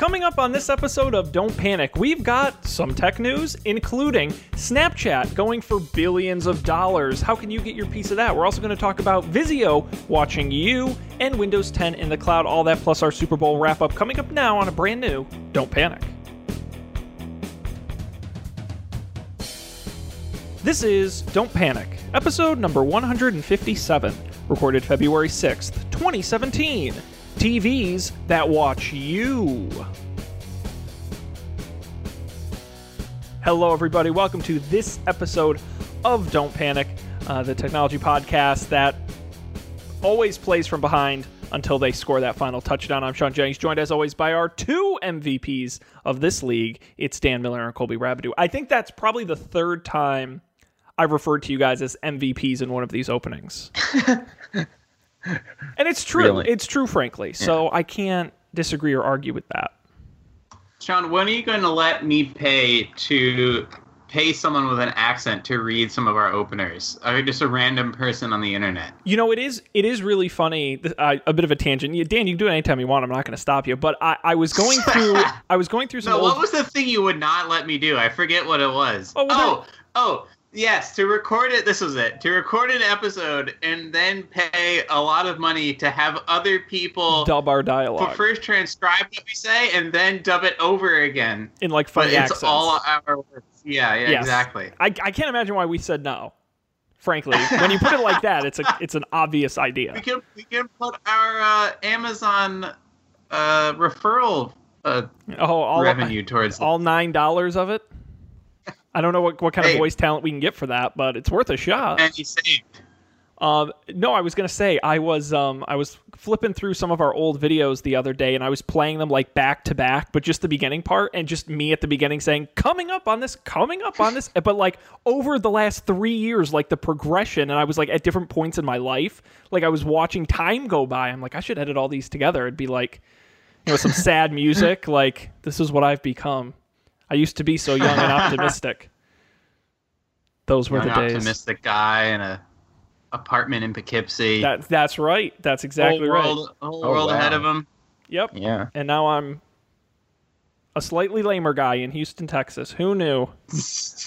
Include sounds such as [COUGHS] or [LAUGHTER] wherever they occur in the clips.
Coming up on this episode of Don't Panic, we've got some tech news, including Snapchat going for billions of dollars. How can you get your piece of that? We're also going to talk about Vizio watching you and Windows 10 in the cloud. All that plus our Super Bowl wrap up coming up now on a brand new Don't Panic. This is Don't Panic, episode number 157, recorded February 6th, 2017. TVs that watch you. Hello, everybody. Welcome to this episode of Don't Panic, uh, the technology podcast that always plays from behind until they score that final touchdown. I'm Sean Jennings, joined as always by our two MVPs of this league. It's Dan Miller and Colby Rabideau. I think that's probably the third time I've referred to you guys as MVPs in one of these openings. [LAUGHS] and it's true. Really? It's true, frankly. So I can't disagree or argue with that. Sean, when are you going to let me pay to pay someone with an accent to read some of our openers? Or just a random person on the internet? You know, it is it is really funny. Uh, a bit of a tangent. You- Dan, you can do it anytime you want. I'm not going to stop you. But I, I was going [LAUGHS] through I was going through some No, old what was the thing you would not let me do? I forget what it was. Oh, well, oh, oh, yes, to record it. This was it. To record an episode and then pay a lot of money to have other people dub our for dialogue first transcribe what we say and then dub it over again. in like But funny it's accents. all our words. Yeah, yeah, Yes. exactly. I, I can't imagine why we said no. Frankly, when you put it like that, it's a it's an obvious idea. We can we can put our uh, Amazon uh, referral uh, Oh, all revenue towards all nine dollars of it. I don't know what, what kind of voice talent we can get for that, but it's worth a shot. and you saved. Um, no, I was gonna say I was um I was flipping through some of our old videos the other day, and I was playing them like back to back, but just the beginning part, and just me at the beginning saying "coming up on this, coming up on this," [LAUGHS] but like over the last three years, like the progression, and I was like at different points in my life, like I was watching time go by. I'm like, I should edit all these together. It'd be like, you know, some [LAUGHS] sad music, like this is what I've become. I used to be so young and optimistic. [LAUGHS] Those were Young the days. optimistic guy in a apartment in Poughkeepsie. That that's right. That's exactly whole right. world, whole Oh, world ahead of him. Yep. Yeah. And now I'm a slightly lamer guy in Houston, Texas. Who knew?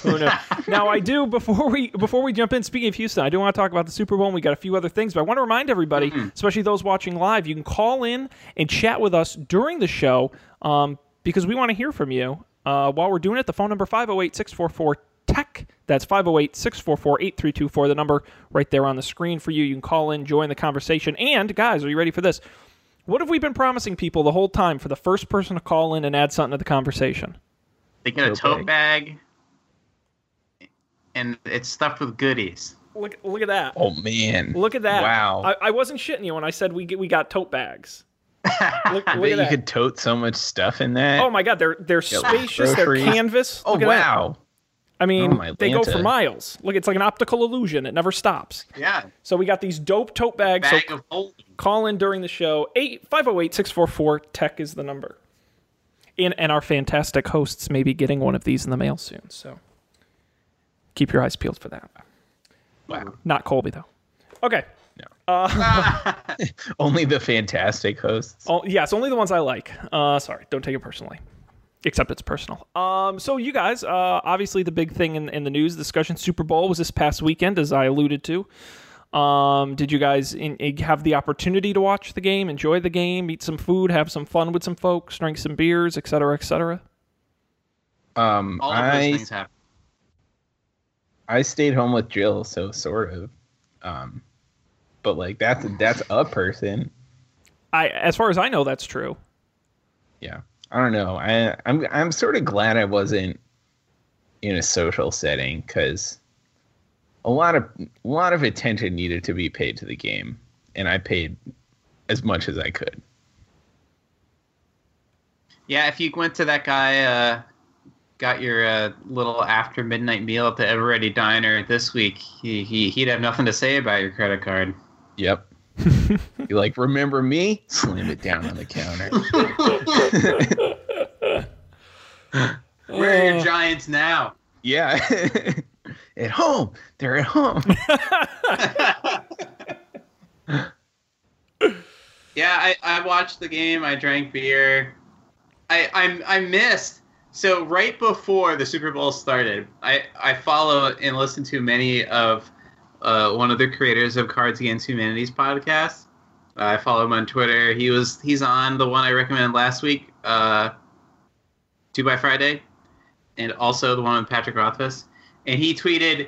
Who knew? [LAUGHS] now I do before we before we jump in. Speaking of Houston, I do want to talk about the Super Bowl. and We got a few other things, but I want to remind everybody, especially those watching live, you can call in and chat with us during the show um, because we want to hear from you. Uh, while we're doing it, the phone number 508-644 tech. That's 508-644-8324. The number right there on the screen for you. You can call in, join the conversation. And guys, are you ready for this? What have we been promising people the whole time for the first person to call in and add something to the conversation? They get a Tote tote bag, and it's stuffed with goodies. Look, look at that. Oh man. Look at that. Wow. I, I wasn't shitting you when I said we get, we got tote bags. Look, I look bet at you that. could tote so much stuff in that. Oh my god, they're they're spacious. They're canvas. Oh, Look that. wow. I mean, Oh, they go for miles. Look, it's like an optical illusion. It never stops. Yeah, So we got these dope tote bags. bag so of holding. call in during the show. 8 508-644 tech is the number. And and our fantastic hosts may be getting one of these in the mail soon. So keep your eyes peeled for that. Wow. Not Colby though. Okay. [LAUGHS] Only the fantastic hosts. Oh, yes, only the ones I like. Uh, sorry, don't take it personally. Except it's personal. Um, so you guys, uh, obviously the big thing in, in the news discussion, Super Bowl was this past weekend, as I alluded to. Um, did you guys in, in- have the opportunity to watch the game, enjoy the game, eat some food, have some fun with some folks, drink some beers, et cetera, et cetera? Um, All of those I things happen. I stayed home with Jill, so sort of. Um, but like that's that's a person. I, as far as I know, that's true. Yeah. I don't know. I I'm I'm sort of glad I wasn't in a social setting because a lot of a lot of attention needed to be paid to the game, and I paid as much as I could. Yeah, if you went to that guy, uh, got your uh, little after midnight meal at the Eveready Diner this week, he, he he'd have nothing to say about your credit card. Yep. [LAUGHS] you like remember me? Slam it down on the counter. Where are your Giants now? Yeah. [LAUGHS] at home. They're at home. [LAUGHS] Yeah, I, I watched the game. I drank beer. I I'm, I missed. So right before the Super Bowl started, I I follow and listen to many of uh, one of the creators of Cards Against Humanity's podcast. Uh, I follow him on Twitter. He was he's on the one I recommended last week, uh, Two by Friday, and also the one with Patrick Rothfuss. And he tweeted,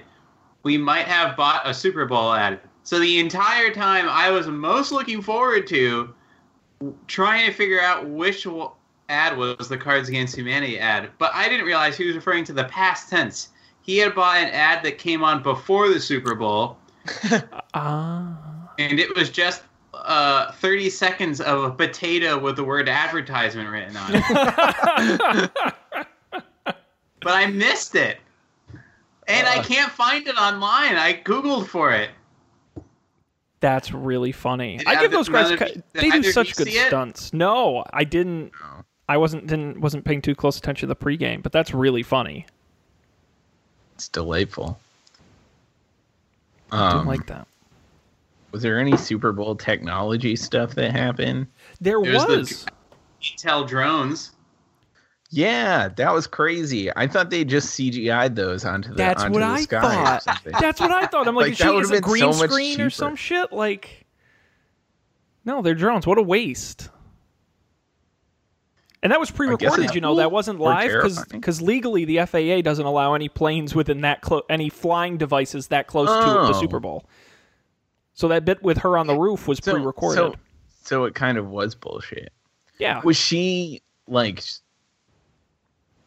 "We might have bought a Super Bowl ad." So the entire time, I was most looking forward to trying to figure out which ad was the Cards Against Humanity ad, but I didn't realize he was referring to the past tense. He had bought an ad that came on before the Super Bowl. [LAUGHS] Ah. and it was just uh, 30 seconds of a potato with the word advertisement written on it. [LAUGHS] but I missed it. And I can't find it online. I Googled for it. That's really funny. Did I give those guys. ca- They do such good see it? stunts. No, I didn't. No. I wasn't didn't wasn't paying too close attention to the pregame, but that's really funny. It's delightful. I Um, didn't like that. was there any Super Bowl technology stuff that happened? There There's the- was. Intel drones. Yeah, that was crazy. I thought they just CGI'd those onto the That's onto what the I sky or thought. something. [LAUGHS] That's what I thought. I'm like, Like, is, that would've it been green so much screen or some shit? Like, no, they're drones. What a waste. And that was pre-recorded, you know. That wasn't live because legally the FAA doesn't allow any planes within that close, any flying devices that close to the Oh. Super Bowl. So that bit with her on the roof was So- pre-recorded. So, so it kind of was bullshit. yeah, Was she like?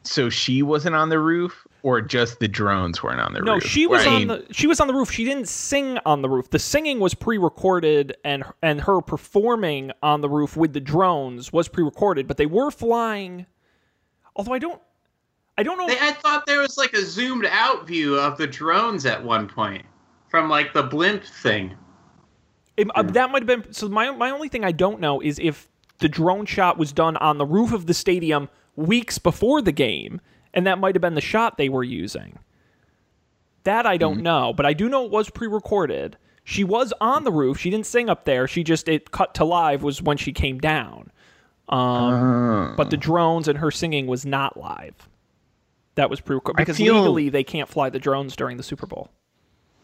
So she wasn't on the roof, or just the drones weren't on the No, roof? she was I on the she was on the roof. She didn't sing on the roof. The singing was pre-recorded, and and her performing on the roof with the drones was pre-recorded. But they were flying. Although I don't, I don't know. They, I thought there was like a zoomed out view of the drones at one point from like the blimp thing. It- uh, that might have been. So my my only thing I don't know is if the drone shot was done on the roof of the stadium weeks before the game, and that might have been the shot they were using. That I don't know, but I do know it was pre-recorded. She was on the roof. She didn't sing up there. She just it cut to live was when she came down. Um, but the drones and her singing was not live. That was pre-recorded because feel- legally they can't fly the drones during the Super Bowl.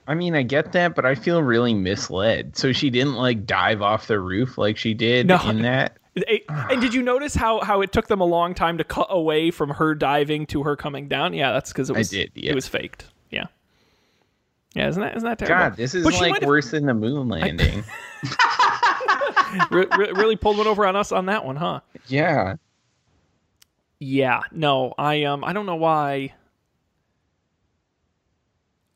I mean, I get that, but I feel really misled. So she didn't like dive off the roof like she did No. in that. And did you notice how how it took them a long time to cut away from her diving to her coming down? Yeah, that's because it was did, yeah. it was faked. Yeah, yeah, isn't that isn't that terrible? God, this is But like worse than the moon landing. [LAUGHS] Re- re- really pulled one over on us on that one, huh? yeah. Yeah, no, I um I don't know why.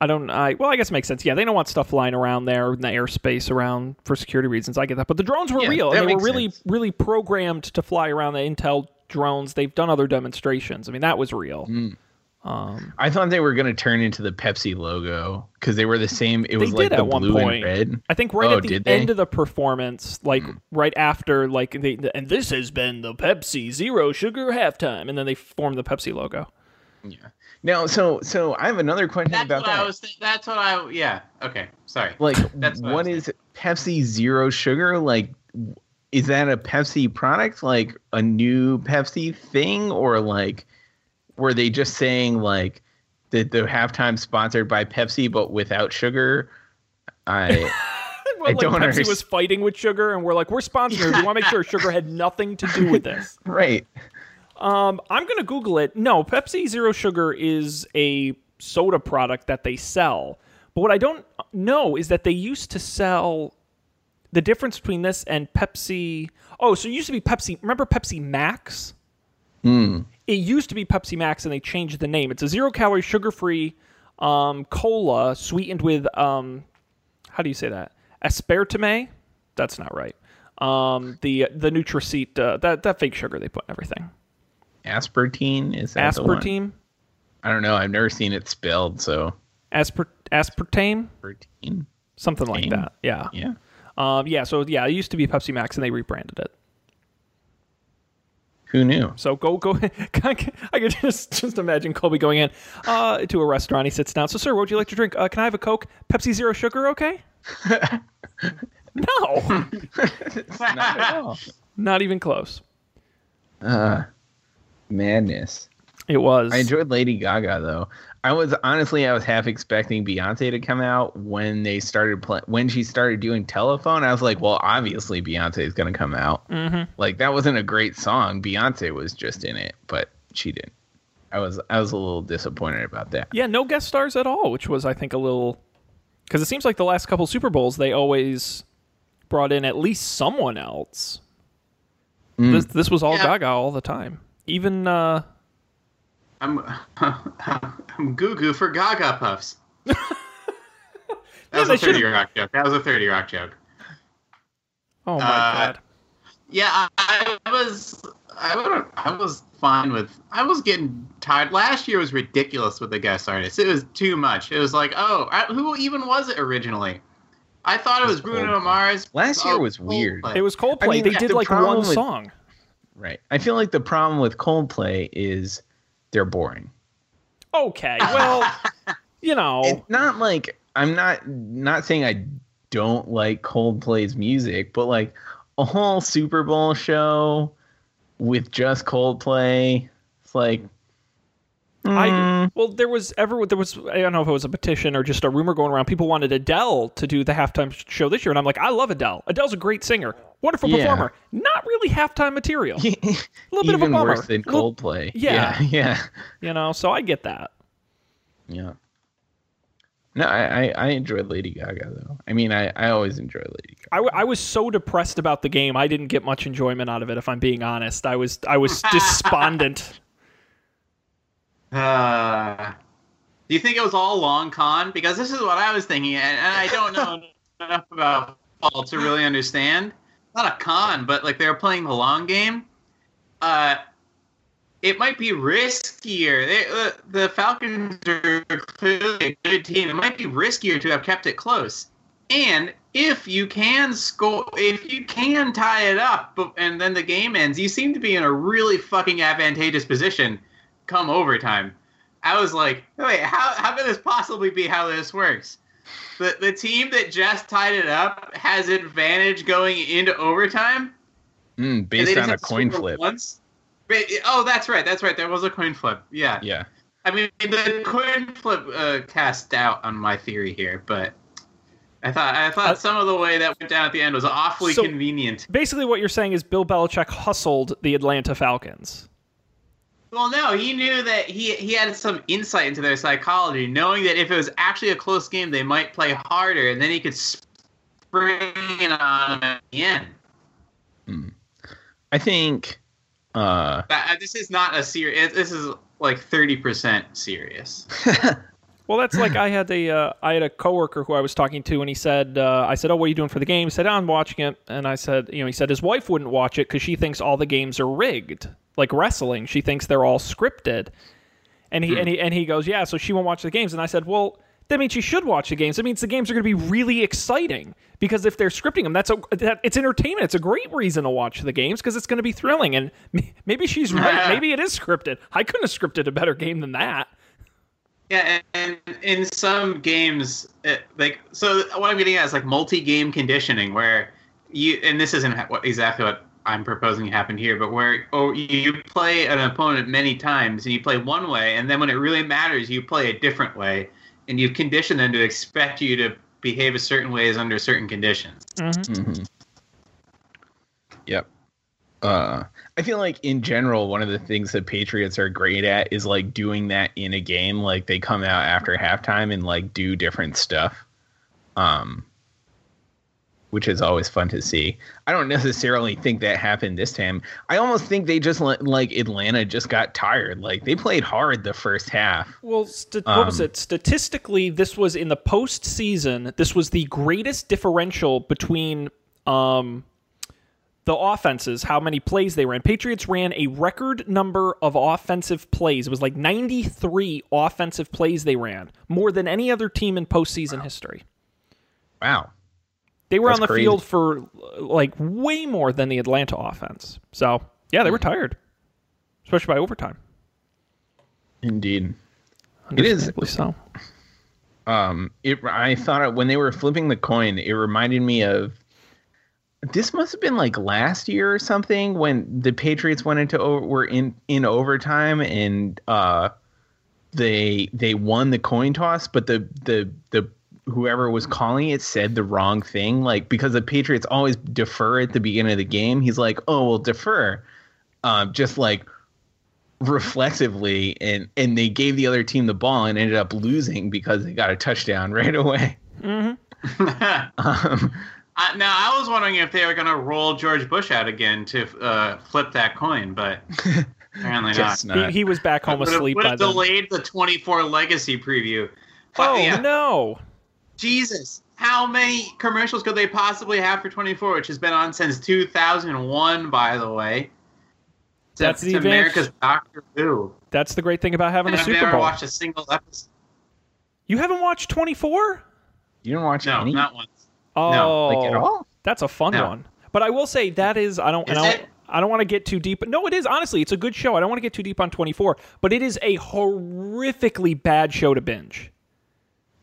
I don't. I well, I guess it makes sense. Yeah, they don't want stuff flying around there in the airspace around for security reasons. I get that, but the drones were Yeah, real. They were really, sense. really programmed to fly around the Intel drones. They've done other demonstrations. I mean, that was real. Mm. Um, I thought they were going to turn into the Pepsi logo because they were the same. It was like the blue point. and red. I think right Oh, at the they? end of the performance, like right after, like they, and this has been the Pepsi Zero Sugar halftime, and then they formed the Pepsi logo. Yeah. Now, so so I have another question That's about what that. I was. Th- that's what I. Yeah. Okay. Sorry. like, That's what I what is Pepsi Zero Sugar? Like, is that a Pepsi product? Like a new Pepsi thing, or like were they just saying like that the halftime sponsored by Pepsi but without sugar? I [LAUGHS] Well, like don't Pepsi underst- was fighting with sugar, and we're like, we're sponsored. We want to make sure sugar had nothing to do with this. [LAUGHS] right. Um, I'm gonna Google it. No, Pepsi Zero Sugar is a soda product that they sell. But what I don't know is that they used to sell the difference between this and Pepsi. Oh, so it used to be Pepsi. Remember Pepsi Max? Hmm. It used to be Pepsi Max, and they changed the name. It's a zero calorie, sugar free um, cola sweetened with um, how do you say that? Aspartame. That's not right. Um, the the NutraSweet uh, that that fake sugar they put in everything. Aspartame is that? Aspartame. I don't know. I've never seen it spelled. So Aspart- aspartame, aspartame. something like that. Yeah. Yeah. Um, yeah. So yeah, it used to be Pepsi Max, and they rebranded it. Who knew? So go go. [LAUGHS] I could just just imagine Colby going in uh, to a restaurant. He sits down. So sir, what would you like to drink? Uh, can I have a Coke? Pepsi Zero Sugar, okay? [LAUGHS] no, [LAUGHS] Not at all. not even close. Uh, madness. It was. I enjoyed Lady Gaga though. I was honestly I was half expecting Beyonce to come out when they started play- when she started doing telephone. I was like, well, obviously Beyonce is going to come out. Mm-hmm. Like that wasn't a great song. Beyonce was just in it, but she didn't. I was I was a little disappointed about that. Yeah, no guest stars at all, which was I think a little because it seems like the last couple Super Bowls they always brought in at least someone else. Mm. This this was all Yeah. Gaga all the time. Even uh, I'm [LAUGHS] I'm goo goo for Gaga puffs. [LAUGHS] that was a 30 should've- rock joke. That was a 30 rock joke. oh my Uh, god, Yeah, I, I was I was I was fine with I was getting tired. Last year was ridiculous with the guest artists. It was too much. It was like, oh, I, who even was it originally? I thought it was It was Bruno Coldplay. Mars. Last year Oh, was weird. It was Coldplay. I mean, they yeah, did the like problem one with- song. Right. I feel like the problem with Coldplay is they're boring. Okay, well, [LAUGHS] you know, It's not like I'm not not saying I don't like Coldplay's music, but like a whole Super Bowl show with just Coldplay, it's like I mm, well, there was ever there was I don't know if it was a petition or just a rumor going around. People wanted Adele to do the halftime show this year, and I'm like, I love Adele. Adele's a great singer, wonderful Yeah. performer. Not really halftime material, [LAUGHS] a little bit of a even bummer. worse than Coldplay. Yeah. yeah, [LAUGHS] yeah. you know. So I get that. yeah. No, I, I, I enjoyed Lady Gaga though. I mean, I, I always enjoy Lady Gaga. I, w- I was so depressed about the game. I didn't get much enjoyment out of it. If I'm being honest, I was I was [LAUGHS] despondent. Uh, do you think it was all long con? Because this is what I was thinking, and, and I don't know [LAUGHS] enough about football to really understand. Not a con, but like they were playing the long game. Uh, it might be riskier. They, uh, the Falcons are clearly a good team. It might be riskier to have kept it close. And if you can score, if you can tie it up, and then the game ends, you seem to be in a really fucking advantageous position come overtime. I was like, wait, how, how could this possibly be how this works? The, the team that just tied it up has advantage going into overtime? Mm, based on a coin flip. Once? But- Oh, that's right. That's right. There was a coin flip. Yeah. Yeah. I mean, the coin flip uh, cast doubt on my theory here, but I thought I thought Uh, some of the way that went down at the end was awfully So- convenient. Basically, what you're saying is Bill Belichick hustled the Atlanta Falcons. Well, no, he knew that he he had some insight into their psychology, knowing that if it was actually a close game, they might play harder, and then he could spring it on them at the end. I think uh That, uh, this is not a serious. This is like thirty percent serious. [LAUGHS] Well, that's like I had a uh, I had a coworker who I was talking to, and he said, uh, I said, "Oh, what are you doing for the game?" He said, "Oh, "I'm watching it," and I said, you know, he said his wife wouldn't watch it because she thinks all the games are rigged, like wrestling. She thinks they're all scripted, and he hmm. and he and he goes, "Yeah," so she won't watch the games, and I said, "Well." That means she should watch the games. That means the games are going to be really exciting because if they're scripting them, that's a that, it's entertainment. It's a great reason to watch the games because it's going to be thrilling. And [LAUGHS] maybe she's right. [LAUGHS] Maybe it is scripted. I couldn't have scripted a better game than that. Yeah, and in some games, it, like so, what I'm getting at is like multi-game conditioning, where you and this isn't what, exactly what I'm proposing happened here, but where oh you play an opponent many times and you play one way, and then when it really matters, you play a different way, and you condition them to expect you to behave a certain ways under certain conditions. mhm. Yep. Uh I feel like in general one of the things that Patriots are great at is like doing that in a game like they come out after halftime and like do different stuff. Um which is always fun to see. I don't necessarily think that happened this time. I almost think they just like Atlanta just got tired. Like they played hard the first half. Well, st- what was Um, it? Statistically, this was in the postseason. This was the greatest differential between um, the offenses, how many plays they ran. Patriots ran a record number of offensive plays. It was like 93 offensive plays they ran, more than any other team in postseason history. Wow. They were That's on the crazy. field for like way more than the Atlanta offense. So, yeah, they were tired, especially by overtime. Indeed. It is so. um it i thought it, when they were flipping the coin it reminded me of this must have been like last year or something when the Patriots went into o- were in in overtime and uh they they won the coin toss, but the the the whoever was calling it said the wrong thing. Like because the Patriots always defer at the beginning of the game, he's like, "Oh, well, defer," um, just like reflexively, and and they gave the other team the ball and ended up losing because they got a touchdown [LAUGHS] right away. [LAUGHS] Um, I, now I was wondering if they were going to roll George Bush out again to uh, flip that coin, but [LAUGHS] apparently not. not. He, he was back home asleep would by have then. delayed the 24 legacy preview. But, Oh yeah, no! Jesus, how many commercials could they possibly have for 24, which has been on since 2001, by the way? That's the. America's Doctor Who. That's the great thing about having And a I've Super never Bowl. watched a single episode. You haven't watched 24? you didn't watch No, any not once. Oh, like at all. That's a fun No. one. But I will say that is I don't Is and I don't, I don't want to get too deep. No, it is honestly. It's a good show. I don't want to get too deep on 24, but it is a horrifically bad show to binge.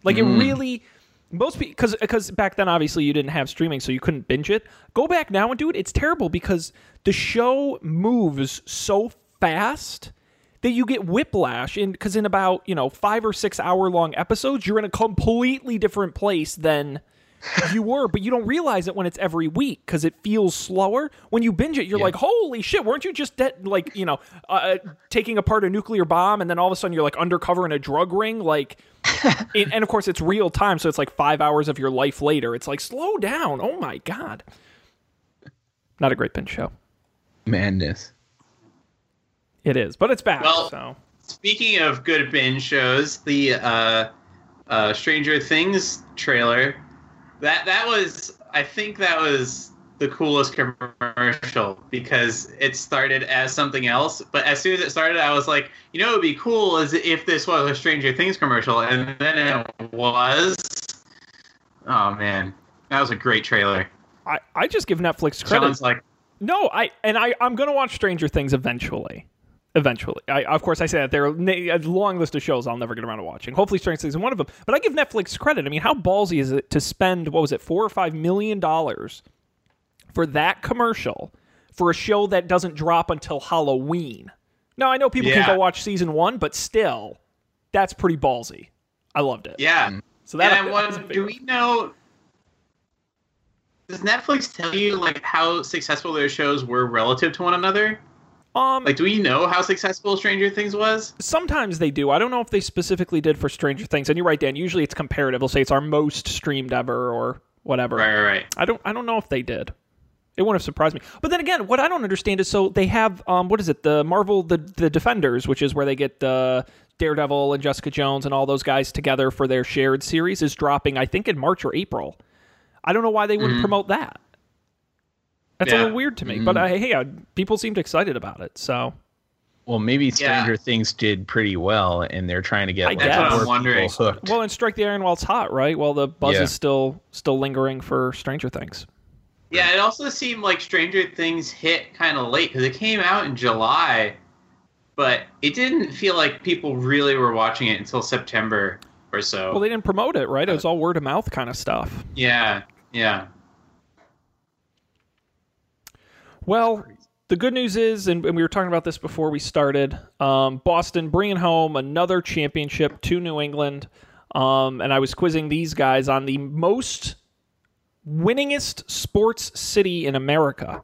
Like it mm. really most because because back then obviously you didn't have streaming so you couldn't binge it. Go back now and do it. It's terrible because the show moves so fast that you get whiplash in because in about you know five or six hour long episodes you're in a completely different place than you were but you don't realize it when it's every week because it feels slower. When you binge it you're like holy shit weren't you just dead like you know uh, taking apart a nuclear bomb and then all of a sudden you're like undercover in a drug ring? Like [LAUGHS] and, and of course it's real time so it's like five hours of your life later. It's like slow down. Oh my god. Not a great binge show. Madness. it is but it's back Well- so. Speaking of good binge shows, the uh, uh, Stranger Things trailer that that was I think that was the coolest commercial because it started as something else, but as soon as it started, I was like, you know, it would be cool as if this was a Stranger Things commercial, and then it was. Oh man, that was a great trailer. I, I just give netflix credit Sean's like, No, I and I I'm gonna watch Stranger Things eventually. Eventually, I of course I say that there are a long list of shows I'll never get around to watching. Hopefully, Stranger Things is one of them. But I give Netflix credit. I mean, how ballsy is it to spend what was it four or five million dollars for that commercial for a show that doesn't drop until Halloween? Now I know people can go watch season one, but still, that's pretty ballsy. I loved it. yeah. So that and I want, do we know? Does Netflix tell you like how successful their shows were relative to one another? Um Like, do we know how successful Stranger Things was? Sometimes they do. I don't know if they specifically did for Stranger Things. And you're right, Dan. Usually it's comparative. They'll say it's our most streamed ever or whatever. Right, right, right. I don't. I don't know if they did. It wouldn't have surprised me. But then again, what I don't understand is so they have um what is it the Marvel the the Defenders, which is where they get the Daredevil and Jessica Jones and all those guys together for their shared series is dropping I think in March or April. I don't know why they wouldn't promote that. That's a little weird to me. But uh, hey, uh, people seemed excited about it. So Well, maybe Stranger Yeah. Things did pretty well, and they're trying to get I like, guess. More I'm wondering. people hooked. Well, and Strike the Iron while it's hot, right? Well, the buzz Yeah. is still still lingering for Stranger Things. Yeah, it also seemed like Stranger Things hit kind of late because it came out in July, but it didn't feel like people really were watching it until September or so. Well, they didn't promote it, right? It was all word of mouth kind of stuff. yeah, yeah. Well, the good news is, and, and we were talking about this before we started, um, Boston bringing home another championship to New England. Um, and I was quizzing these guys on the most winningest sports city in America.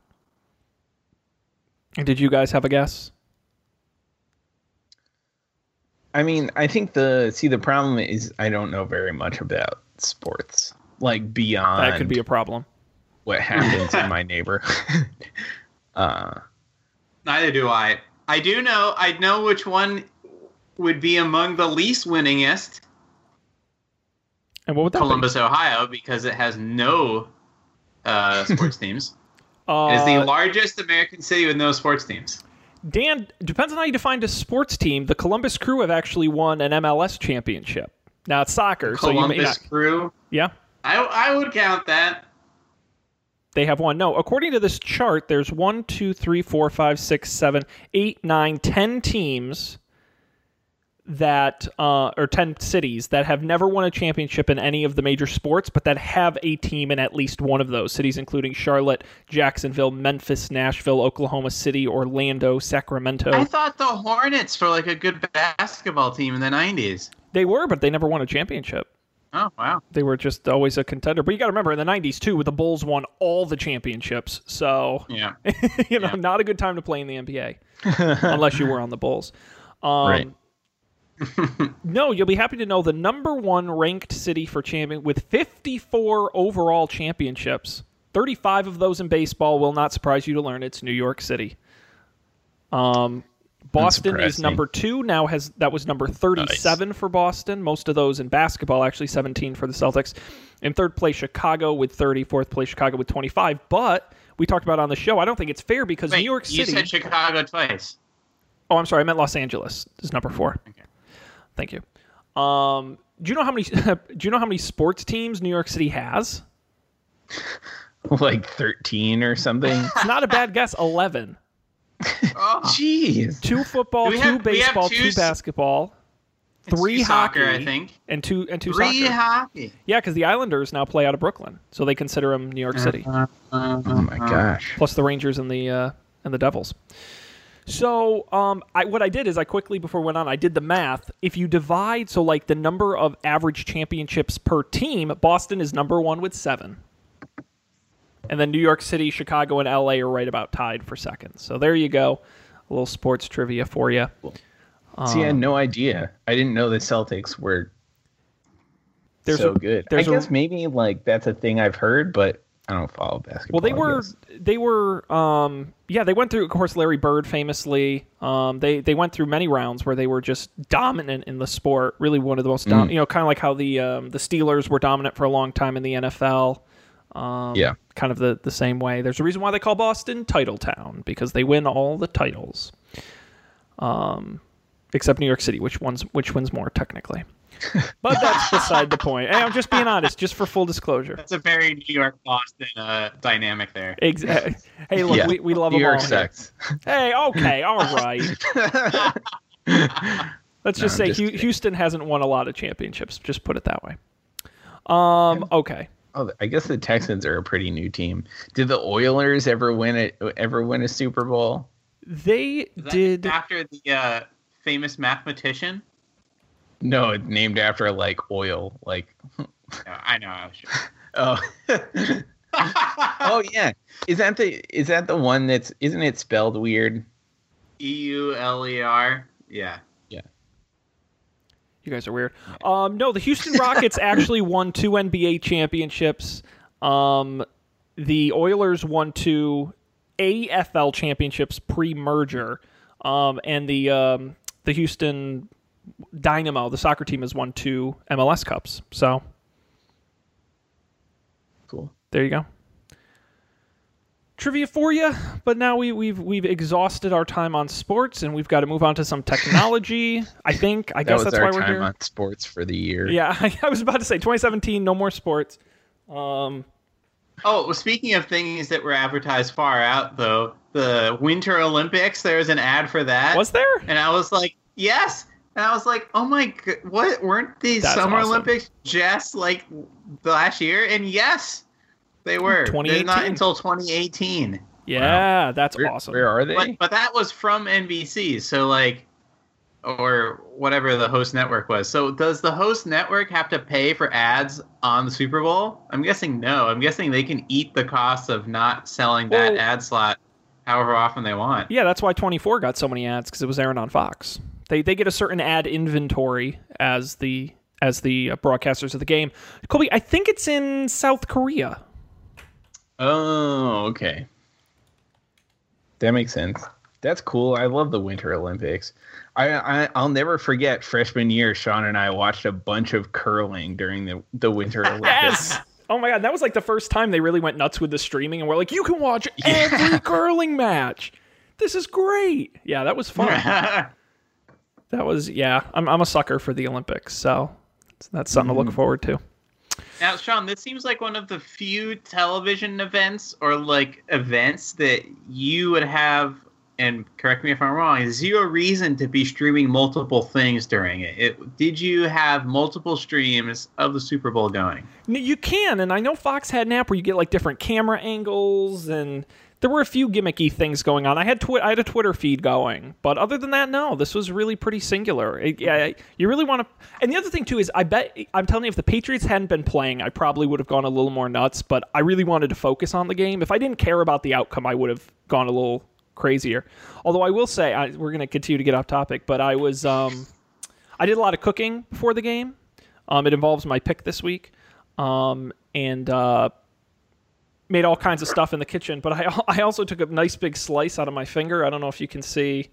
Did you guys have a guess? I mean, I think the see the problem is I don't know very much about sports, like beyond That could be a problem. What [LAUGHS] happens in my neighbor. [LAUGHS] uh, Neither do I. I do know. I know which one would be among the least winningest. And what would that Columbus, Ohio, because it has no uh, [LAUGHS] sports teams. be? It is the Uh, largest American city with no sports teams. Dan, depends on how you define a sports team. The Columbus Crew have actually won an MLS championship. Now it's soccer, so you may Columbus not. Crew. Yeah, I, I would count that. They have one. No, according to this chart, there's one, two, three, four, five, six, seven, eight, nine, ten teams that uh, or 10 cities that have never won a championship in any of the major sports but that have a team in at least one of those cities including charlotte jacksonville memphis nashville oklahoma city orlando sacramento I thought the Hornets were like a good basketball team in the '90s. they were but they never won a championship Oh wow! they were just always a contender but you got to remember in the 90s too the bulls won all the championships so Yeah. [LAUGHS] you know Yeah. not a good time to play in the nba [LAUGHS] unless you were on the bulls um, Right. [LAUGHS] No, you'll be happy to know the number one ranked city for champion with 54 overall championships. 35 of those in baseball will not surprise you to learn it's New York City. Um, Boston is number two. Now has that was number 37 for Boston. Most of those in basketball, actually 17 for the Celtics. In third place, Chicago with 30. Fourth place, Chicago with 25. But we talked about on the show. I don't think it's fair because Wait, New York City. you City. said Chicago twice. Oh, I'm sorry. I meant Los Angeles is number four. Okay. Thank you. Um, do you know how many? [LAUGHS] do you know how many sports teams New York City has? [LAUGHS] like 13 or something. It's not a bad guess. Eleven. Oh, Jeez. Two football, Do we two have- we have baseball, two two s- basketball, three two soccer, hockey, I think. and two and two Three soccer. hockey. yeah, because the Islanders now play out of Brooklyn, so they consider them New York City. Oh my gosh. plus the Rangers and the uh, and the Devils. So, um, I, what I did is I quickly before we went on, I did the math. If you divide, so like the number of average championships per team, Boston is number one with seven, and then New York City, Chicago, and LA are right about tied for second. So there you go, a little sports trivia for you. See, I had no idea. I didn't know the Celtics were There's so a- good. there's I a- guess maybe like that's a thing I've heard, but I don't follow basketball. Well, they were they were um, yeah they went through of course Larry Bird famously um, they they went through many rounds where they were just dominant in the sport really one of the most dom- you know kind of like how the um, the Steelers were dominant for a long time in the NFL um, Yeah. kind of the the same way there's a reason why they call Boston Title Town because they win all the titles um, except New York City which one's which wins more technically [LAUGHS] but that's beside the point hey, I'm just being honest just for full disclosure That's a very New York Boston uh, dynamic there. Exactly. Hey, look, Yeah. we, we love New them York all here. Hey, okay, all [LAUGHS] right. Let's just No, say just Hu- kidding. Houston hasn't won a lot of championships. Just put it that way. Um. Okay. Oh, I guess the Texans are a pretty new team. Did the Oilers ever win it? Ever win a Super Bowl? They did. after the uh, famous mathematician. No, it's named after like oil. Like [LAUGHS] No, I know. I was sure. [LAUGHS] oh, [LAUGHS] oh yeah. Is that the is that the one that's isn't it spelled weird? E U L E R. Yeah. You guys are weird. Um. No, the Houston Rockets [LAUGHS] actually won two NBA championships. Um, the Oilers won two AFL championships pre-merger. Um, and the um the Houston Dynamo, the soccer team, has won two MLS cups. So Cool. there you go. Trivia for you, but now we, we've we've exhausted our time on sports, and we've got to move on to some technology. [LAUGHS] I think. I That guess that's why we're time here. on sports for the year. Yeah, [LAUGHS] I was about to say 2017, no more sports. Um, Oh, well, speaking of things that were advertised far out, though, the Winter Olympics, there was an ad for that. was there? And I was like, yes. And I was like, oh my god, what? Weren't these That's Summer awesome. Olympics just like last year? And yes, they were. They're not until 2018. Yeah, that's Where, awesome. where are they? But, but that was from NBC. So, like, or whatever the host network was. So, does the host network have to pay for ads on the Super Bowl? I'm guessing no. I'm guessing they can eat the cost of not selling that Well- ad slot however often they want. Yeah, that's why 24 got so many ads because it was airing on Fox. They they get a certain ad inventory as the as the uh, broadcasters of the game. Colby, I think it's in South Korea. Oh, okay. That makes sense. That's cool. I love the Winter Olympics. I, I I'll never forget freshman year. Sean and I watched a bunch of curling during the the Winter [LAUGHS] Olympics. Yes. Oh my god, that was like the first time they really went nuts with the streaming, and we're like, you can watch [LAUGHS] every curling match. This is great. Yeah, that was fun. [LAUGHS] that was yeah. I'm I'm a sucker for the Olympics, so that's something to look hmm. forward to. Now, Sean, this seems like one of the few television events or like events that you would have and correct me if I'm wrong, zero reason to be streaming multiple things during it. it. Did you have multiple streams of the Super Bowl going? You can, and I know Fox had an app where you get like different camera angles, and there were a few gimmicky things going on. I had twi- I had a Twitter feed going, but other than that, no, this was really pretty singular. It, yeah, you really want to. And the other thing too is, I bet I'm telling you, if the Patriots hadn't been playing, I probably would have gone a little more nuts. But I really wanted to focus on the game. If I didn't care about the outcome, I would have gone a little crazier. Although I will say, I, we're going to continue to get off topic, but I was, um, I did a lot of cooking before the game. Um, it involves my pick this week, um, and uh, made all kinds of stuff in the kitchen. But I, [LAUGHS] I also took a nice big slice out of my finger. I don't know if you can see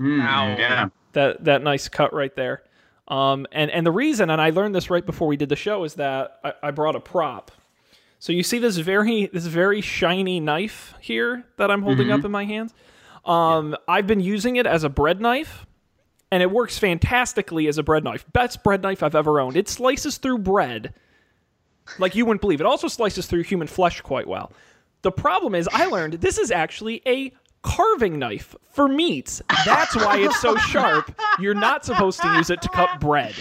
Mm, yeah. that that nice cut right there. Um, and and the reason, and I learned this right before we did the show, is that I, I brought a prop. So you see this very this very shiny knife here that I'm holding up in my hands. Um, I've been using it as a bread knife, and it works fantastically as a bread knife. Best bread knife I've ever owned. It slices through bread like you wouldn't believe. It also slices through human flesh quite well. The problem is, I learned this is actually a carving knife for meats. That's why it's so sharp. You're not supposed to use it to cut bread.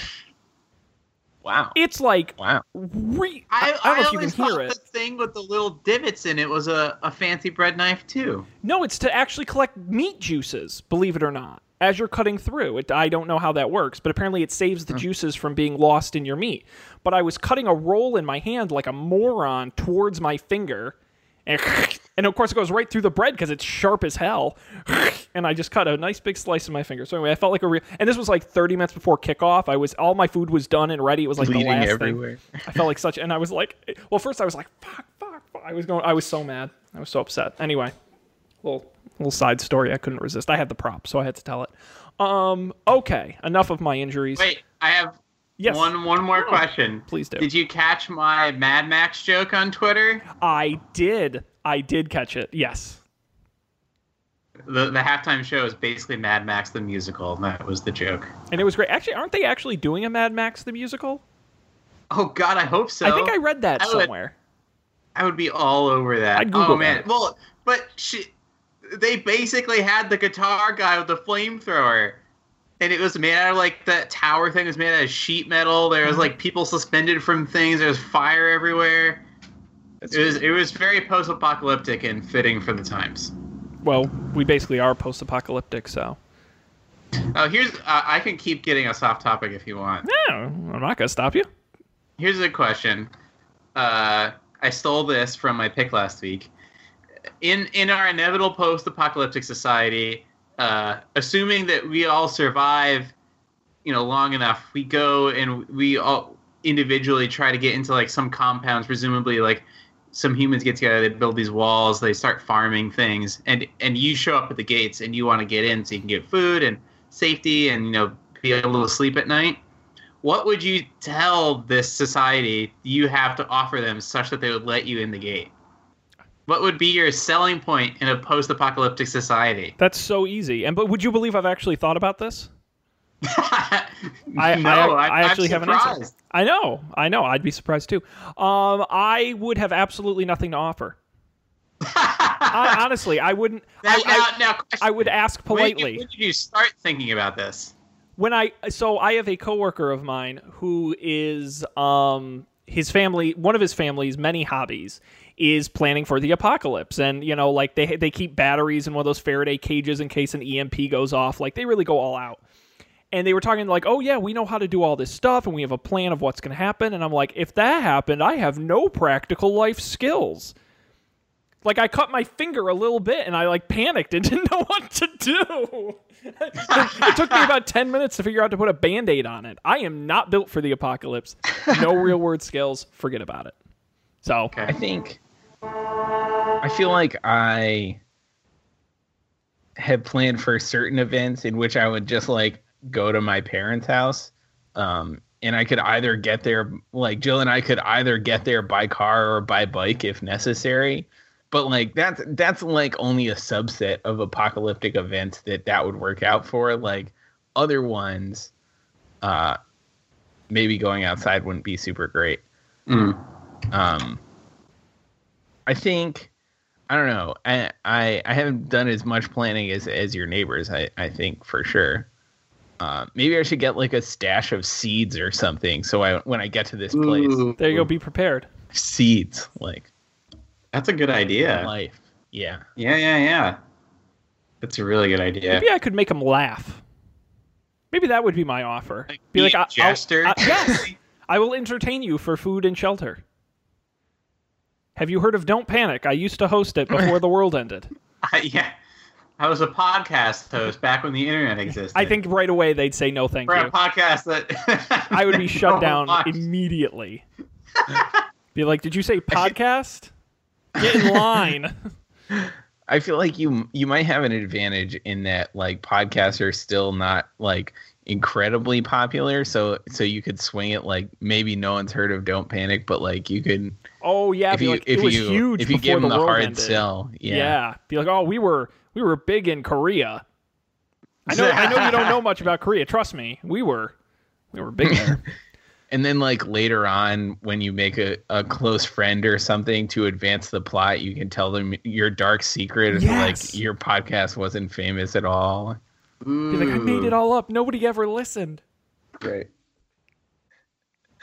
Wow. It's like Wow. re- I, I, don't know if you can hear thought it. the thing with the little divots in it was a, a fancy bread knife too. No, it's to actually collect meat juices, believe it or not, as you're cutting through. It, I don't know how that works, but apparently it saves the hmm. juices from being lost in your meat. But I was cutting a roll in my hand like a moron towards my finger. And, and of course, it goes right through the bread because it's sharp as hell. And I just cut a nice big slice of my finger. So anyway, I felt like a real. And this was like 30 minutes before kickoff. I was all my food was done and ready. It was like Bleeding the last everywhere. thing. I felt like such, and I was like, well, first I was like, fuck, fuck, fuck. I was going, I was so mad. I was so upset. Anyway, little little side story. I couldn't resist. I had the prop, so I had to tell it. Um, okay, enough of my injuries. Wait, I have Yes. one one more Oh, question. please do. Did you catch my Mad Max joke on Twitter? I did. I did catch it. Yes. The the halftime show is basically Mad Max the musical, and that was the joke. And it was great. Actually, aren't they actually doing a Mad Max the musical? Oh God, I hope so. I think I read that I would- somewhere. I would be all over that. I'd Google oh man, that. well, but she, they basically had the guitar guy with the flamethrower, and it was made out of like that tower thing was made out of sheet metal. There was like people suspended from things. There was fire everywhere. That's It was it was very post-apocalyptic and fitting for the times. Well, we basically are post-apocalyptic, so. Oh, here's uh, I can keep getting us off topic if you want. No, I'm not gonna stop you. Here's a question. Uh, I stole this from my pick last week. In in our inevitable post-apocalyptic society, uh, assuming that we all survive, you know, long enough, we go and we all individually try to get into like some compounds. Presumably, like some humans get together, they build these walls, they start farming things, and and you show up at the gates and you want to get in so you can get food and safety and you know be able to sleep at night what would you tell this society you have to offer them such that they would let you in the gate? What would be your selling point in a post-apocalyptic society? That's so easy. And but would you believe I've actually thought about this? [LAUGHS] I, no, I, I, I actually have an answer. I know, I know. I'd be surprised too. Um, I would have absolutely nothing to offer. [LAUGHS] I, honestly, I wouldn't. now, I, now, now. I would ask When politely. When did you start thinking about this? when I so I have a coworker of mine who is um his family one of his family's many hobbies is planning for the apocalypse and you know like they they keep batteries in one of those Faraday cages in case an EMP goes off like they really go all out. And they were talking like, "Oh yeah, we know how to do all this stuff and we have a plan of what's going to happen." And I'm like, "If that happened, I have no practical life skills." Like I cut my finger a little bit and I like panicked and [LAUGHS] didn't know what to do. it took me about 10 minutes to figure out to put a band-aid on it. I am not built for the apocalypse. No [LAUGHS] real world skills. Forget about it. So, I think I feel like I had planned for certain events in which I would just like go to my parents' house. Um, and I could either get there, like Jill and I could either get there by car or by bike if necessary. But like that's that's like only a subset of apocalyptic events that that would work out for. Like other ones, uh, maybe going outside wouldn't be super great. Mm. Um, I think I don't know. I, I I haven't done as much planning as as your neighbors. I I think for sure. Uh, maybe I should get like a stash of seeds or something. So I when I get to this place, Ooh, There you go. Be prepared. seeds like That's a good idea. life. Yeah. Yeah, yeah, yeah. That's a really good idea. Maybe I could make them laugh. Maybe that would be my offer. Like, be like, be a I, I'll- jester. I- yes, I will entertain you for food and shelter. Have you heard of Don't Panic? I used to host it before the world ended. [LAUGHS] I, yeah. I was a podcast host back when the internet existed. I think right away they'd say no, thank for you. a podcast that [LAUGHS] I would be shut down one watched. immediately. [LAUGHS] Be like, did you say podcast? Get in line. I feel like you you might have an advantage in that like podcasts are still not like incredibly popular, so so you could swing it like maybe no one's heard of Don't Panic, but like you could Oh yeah, if you like, if it was you huge if you give them the the hard ended. sell, Yeah. yeah. be like, oh, we were we were big in Korea. I know I know you don't know [LAUGHS] much about Korea. Trust me, we were we were big there. [LAUGHS] And then like later on when you make a, a close friend or something to advance the plot, you can tell them your dark secret Yes. like your podcast wasn't famous at all. Be like, I made it all up. Nobody ever listened. Great.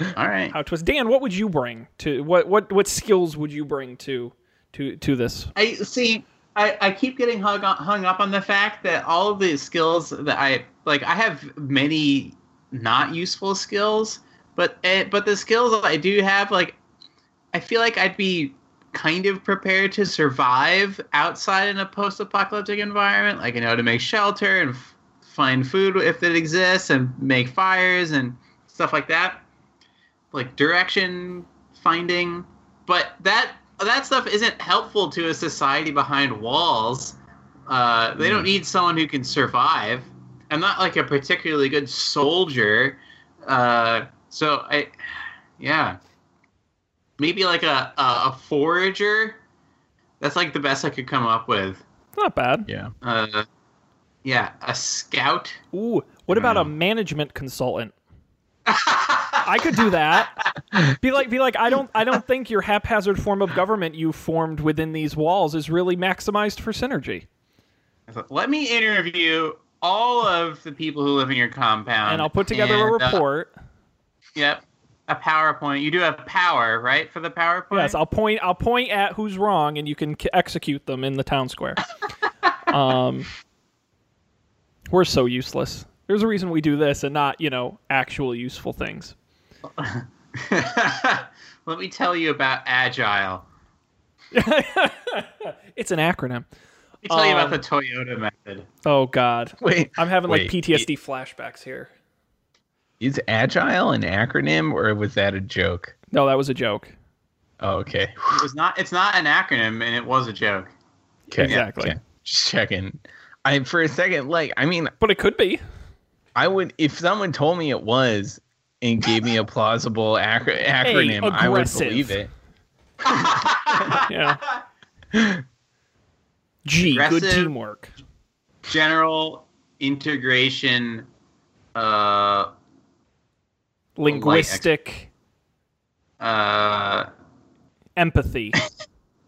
All right. How it was. Dan, what would you bring to what what what skills would you bring to to to this? I see. I, I keep getting hung up, hung up on the fact that all of the skills that I like, I have many not useful skills, but eh, but the skills that I do have, like, I feel like I'd be kind of prepared to survive outside in a post-apocalyptic environment. Like, I know to make shelter and f- find food if it exists, and make fires and stuff like that. Like direction finding, but that that stuff isn't helpful to a society behind walls. Uh, they don't need someone who can survive. I'm not like a particularly good soldier, uh, so I, yeah, maybe like a, a a forager. That's like the best I could come up with. Not bad. Yeah. Uh, yeah, a scout. Ooh, what about a management consultant? [LAUGHS] I could do that. Be like, be like, I don't, I don't think your haphazard form of government you formed within these walls is really maximized for synergy. Let me interview all of the people who live in your compound, And I'll put together a and, uh, report. Yep. A PowerPoint. You do have power, right, for the PowerPoint? Yes, I'll point. I'll point at who's wrong, and you can k- execute them in the town square. [LAUGHS] um, we're so useless. There's a reason we do this and not, you know, actual useful things. [LAUGHS] Let me tell you about Agile. [LAUGHS] It's an acronym. Let me tell you about Um, the Toyota method. Oh God, Wait. I'm having like Wait, PTSD flashbacks here. Is agile an acronym or was that a joke? No, that was a joke. Oh, okay. It was not. It's not an acronym, and it was a joke. Okay. Exactly. okay. Just checking. I for a second, like, I mean, But it could be. I would if someone told me it was and gave me a plausible acro- acronym, I would believe it. [LAUGHS] Yeah. G, good teamwork. General integration. Uh, Linguistic uh, empathy.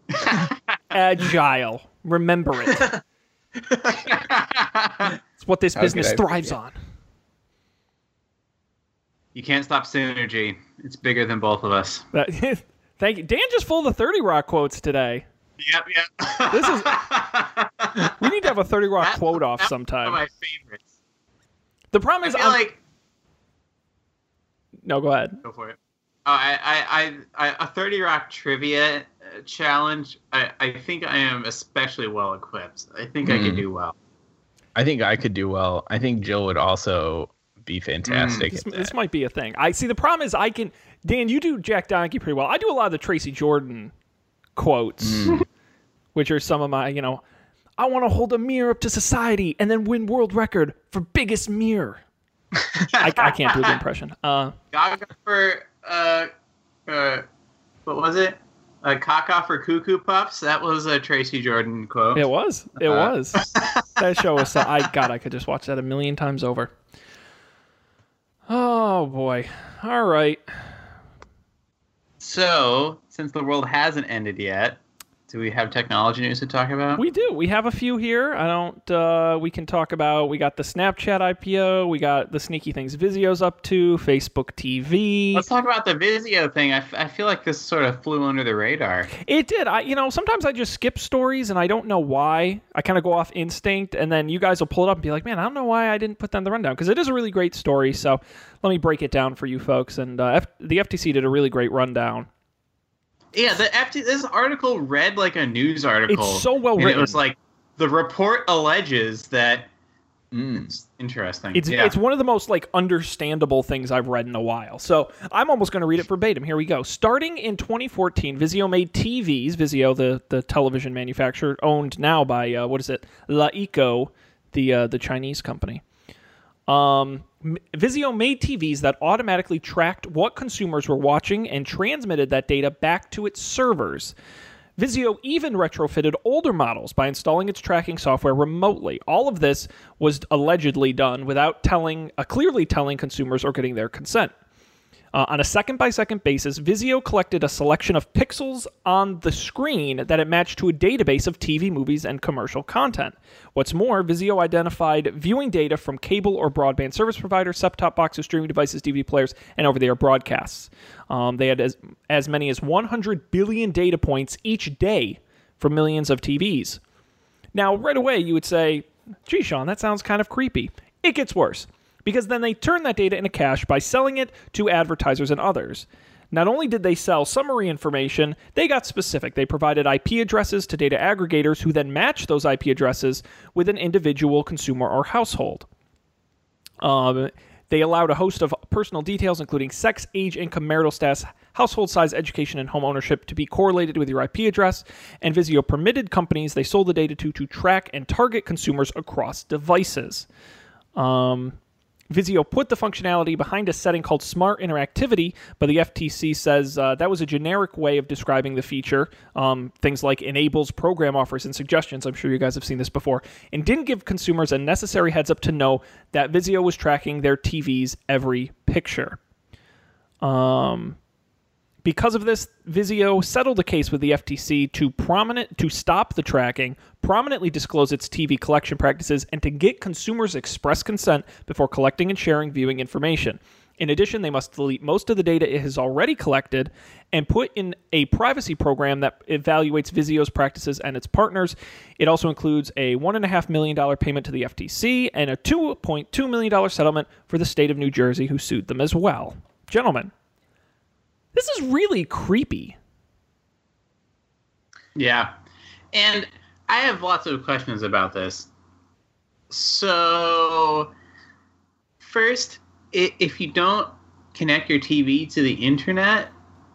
[LAUGHS] Agile. Remember it. It's what this How business thrives forget? on. you can't stop synergy. It's bigger than both of us. [LAUGHS] Thank you. Dan just full of the 30 Rock quotes today. Yep, yep. This is- We need to have a 30 Rock That- quote off sometime. One of my favorites. the problem is, I'm- like no, go ahead. Go for it. Oh, I, I, I, I, a 30 Rock trivia uh, challenge. I, I think I am especially well equipped. I think I Hmm. can do well. I think I could do well. I think Jill would also be fantastic This, at that. this might be a thing. I see. The problem is, I can. Dan, you do Jack Donaghy pretty well. I do a lot of the Tracy Jordan quotes, Hmm. [LAUGHS] which are some of my, you know, I want to hold a mirror up to society and then win world record for biggest mirror. I, I can't do the impression. Uh, Gaga for uh, uh, what was it? Uh, Caca for Cuckoo Puffs. That was a Tracy Jordan quote. it was. It Uh. was. [LAUGHS] that show was. So, I God, I could just watch that a million times over. Oh boy. All right. So, since the world hasn't ended yet, Do we have technology news to talk about? We do. We have a few here. I don't. Uh, we can talk about. We got the Snapchat IPO. We got the sneaky things Vizio's up to. Facebook TV. Let's talk about the Vizio thing. I, f- I feel like this sort of flew under the radar. It did. I, you know, sometimes I just skip stories and I don't know why. I kind of go off instinct, and then you guys will pull it up and be like, "Man, I don't know why I didn't put that in the rundown," because it is a really great story. So let me break it down for you folks. And uh, F- the FTC did a really great rundown. Yeah, the this article read like a news article. It's so well written. It was like the report alleges that. Mm. It's interesting. It's yeah. it's one of the most like understandable things I've read in a while. So I'm almost going to read it verbatim. Here we go. Starting in 2014, Vizio made TVs. Vizio, the the television manufacturer, owned now by uh, what is it? LeEco, the uh, the Chinese company. Um, Vizio made TVs that automatically tracked what consumers were watching and transmitted that data back to its servers. Vizio even retrofitted older models by installing its tracking software remotely. All of this was allegedly done without telling, uh, clearly telling consumers or getting their consent. Uh, on a second by second basis, Vizio collected a selection of pixels on the screen that it matched to a database of TV, movies, and commercial content. What's more, Vizio identified viewing data from cable or broadband service providers, set top boxes, streaming devices, DVD players, and over the air broadcasts. Um, they had as, as many as 100 billion data points each day from millions of TVs. Now, right away, you would say, gee, Sean, that sounds kind of creepy. It gets worse because then they turn that data into cash by selling it to advertisers and others. Not only did they sell summary information, they got specific. They provided IP addresses to data aggregators who then matched those IP addresses with an individual consumer or household. Um, they allowed a host of personal details, including sex, age, income, marital status, household size, education, and home ownership, to be correlated with your IP address. And Vizio permitted companies they sold the data to to track and target consumers across devices. Um, Vizio put the functionality behind a setting called Smart Interactivity, but the FTC says uh, that was a generic way of describing the feature. Um, things like enables program offers and suggestions. I'm sure you guys have seen this before, and didn't give consumers a necessary heads up to know that Vizio was tracking their TV's every picture. Um, because of this, Vizio settled a case with the FTC to prominent to stop the tracking, prominently disclose its TV collection practices, and to get consumers express consent before collecting and sharing viewing information. In addition, they must delete most of the data it has already collected and put in a privacy program that evaluates Vizio's practices and its partners. It also includes a $1.5 million payment to the FTC and a $2.2 million settlement for the state of New Jersey, who sued them as well. Gentlemen, this is really creepy. Yeah. And I have lots of questions about this. So, first, if you don't connect your TV to the internet,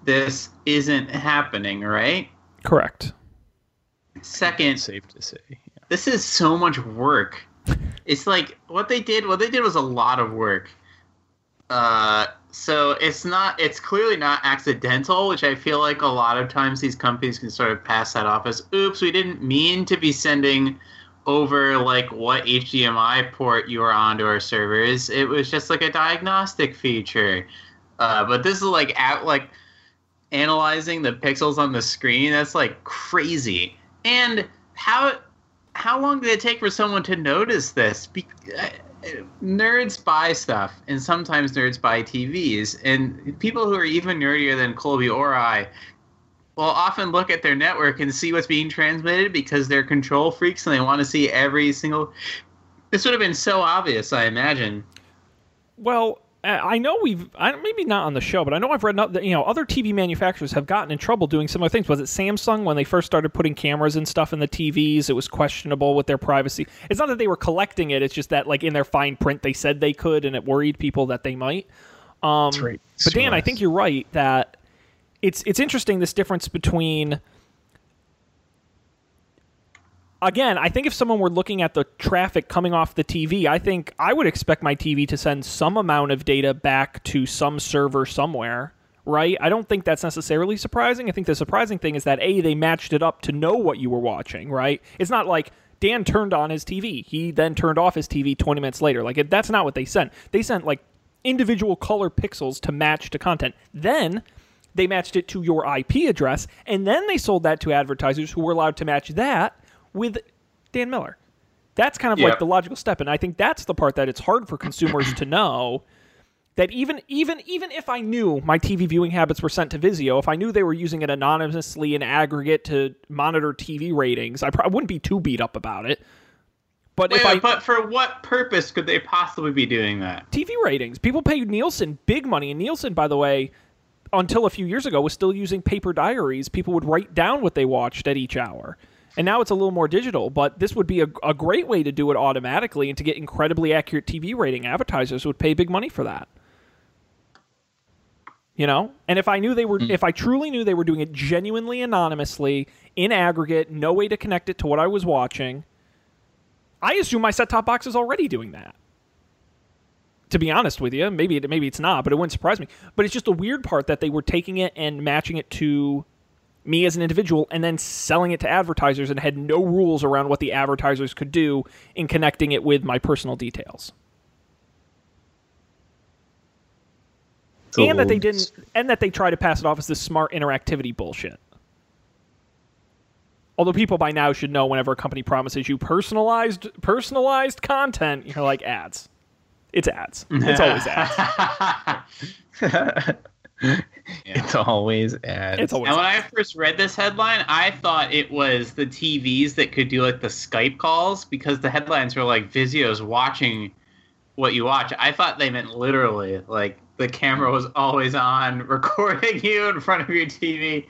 this isn't happening, right? Correct. Second, Safe to say. this is so much work. It's like what they did. What they did was a lot of work. Uh, so it's not. It's clearly not accidental, which I feel like a lot of times these companies can sort of pass that off as, "Oops, we didn't mean to be sending over like what HDMI port you were on to our servers. It was just like a diagnostic feature." Uh, but this is like at like analyzing the pixels on the screen. That's like crazy. And how how long did it take for someone to notice this? Be- uh, nerds buy stuff, and sometimes nerds buy TVs, and people who are even nerdier than Colby or I will often look at their network and see what's being transmitted because they're control freaks and they want to see every single. This would have been so obvious, I imagine. Well, I I know we've I, maybe not on the show, but I know I've read that you know other TV manufacturers have gotten in trouble doing similar things. Was it Samsung when they first started putting cameras and stuff in the TVs? It was questionable with their privacy. It's not that they were collecting it; it's just that like in their fine print they said they could, and it worried people that they might. Um, That's right. But Dan, I think you're right that it's it's interesting this difference between again, I think if someone were looking at the traffic coming off the TV, I think I would expect my TV to send some amount of data back to some server somewhere, right? I don't think that's necessarily surprising. I think the surprising thing is that A, they matched it up to know what you were watching, right? It's not like Dan turned on his TV. He then turned off his TV 20 minutes later. Like, that's not what they sent. They sent, like, individual color pixels to match to content. Then They matched it to your IP address, and then they sold that to advertisers who were allowed to match that with Dan Miller. That's kind of like the logical step, and I think that's the part that it's hard for consumers to [CLEARS THROAT] know that even even even if I knew my TV viewing habits were sent to Vizio, if I knew they were using it anonymously in aggregate to monitor TV ratings, I probably wouldn't be too beat up about it. But Wait, if I but for what purpose could they possibly be doing that? TV ratings. People pay Nielsen big money, and Nielsen, by the way, until a few years ago, was still using paper diaries. People would write down what they watched at each hour. And now it's a little more digital, but this would be a, a great way to do it automatically and to get incredibly accurate TV rating. Advertisers would pay big money for that. You know? And if I knew they were, hmm. if I truly knew they were doing it genuinely anonymously, in aggregate, no way to connect it to what I was watching, I assume my set top box is already doing that to be honest with you. Maybe it, maybe it's not, but it wouldn't surprise me. But it's just a weird part that they were taking it and matching it to me as an individual and then selling it to advertisers and had no rules around what the advertisers could do in connecting it with my personal details. and that they didn't and that they try to pass it off as this smart interactivity bullshit. Although people by now should know whenever a company promises you personalized personalized content, you're like ads. It's ads. It's always [LAUGHS] ads. [LAUGHS] [LAUGHS] It's always ads. It's always And when I first read this headline, I thought it was the TVs that could do like the Skype calls because the headlines were like Vizio's watching what you watch. I thought they meant literally like the camera was always on, [LAUGHS] recording you in front of your TV.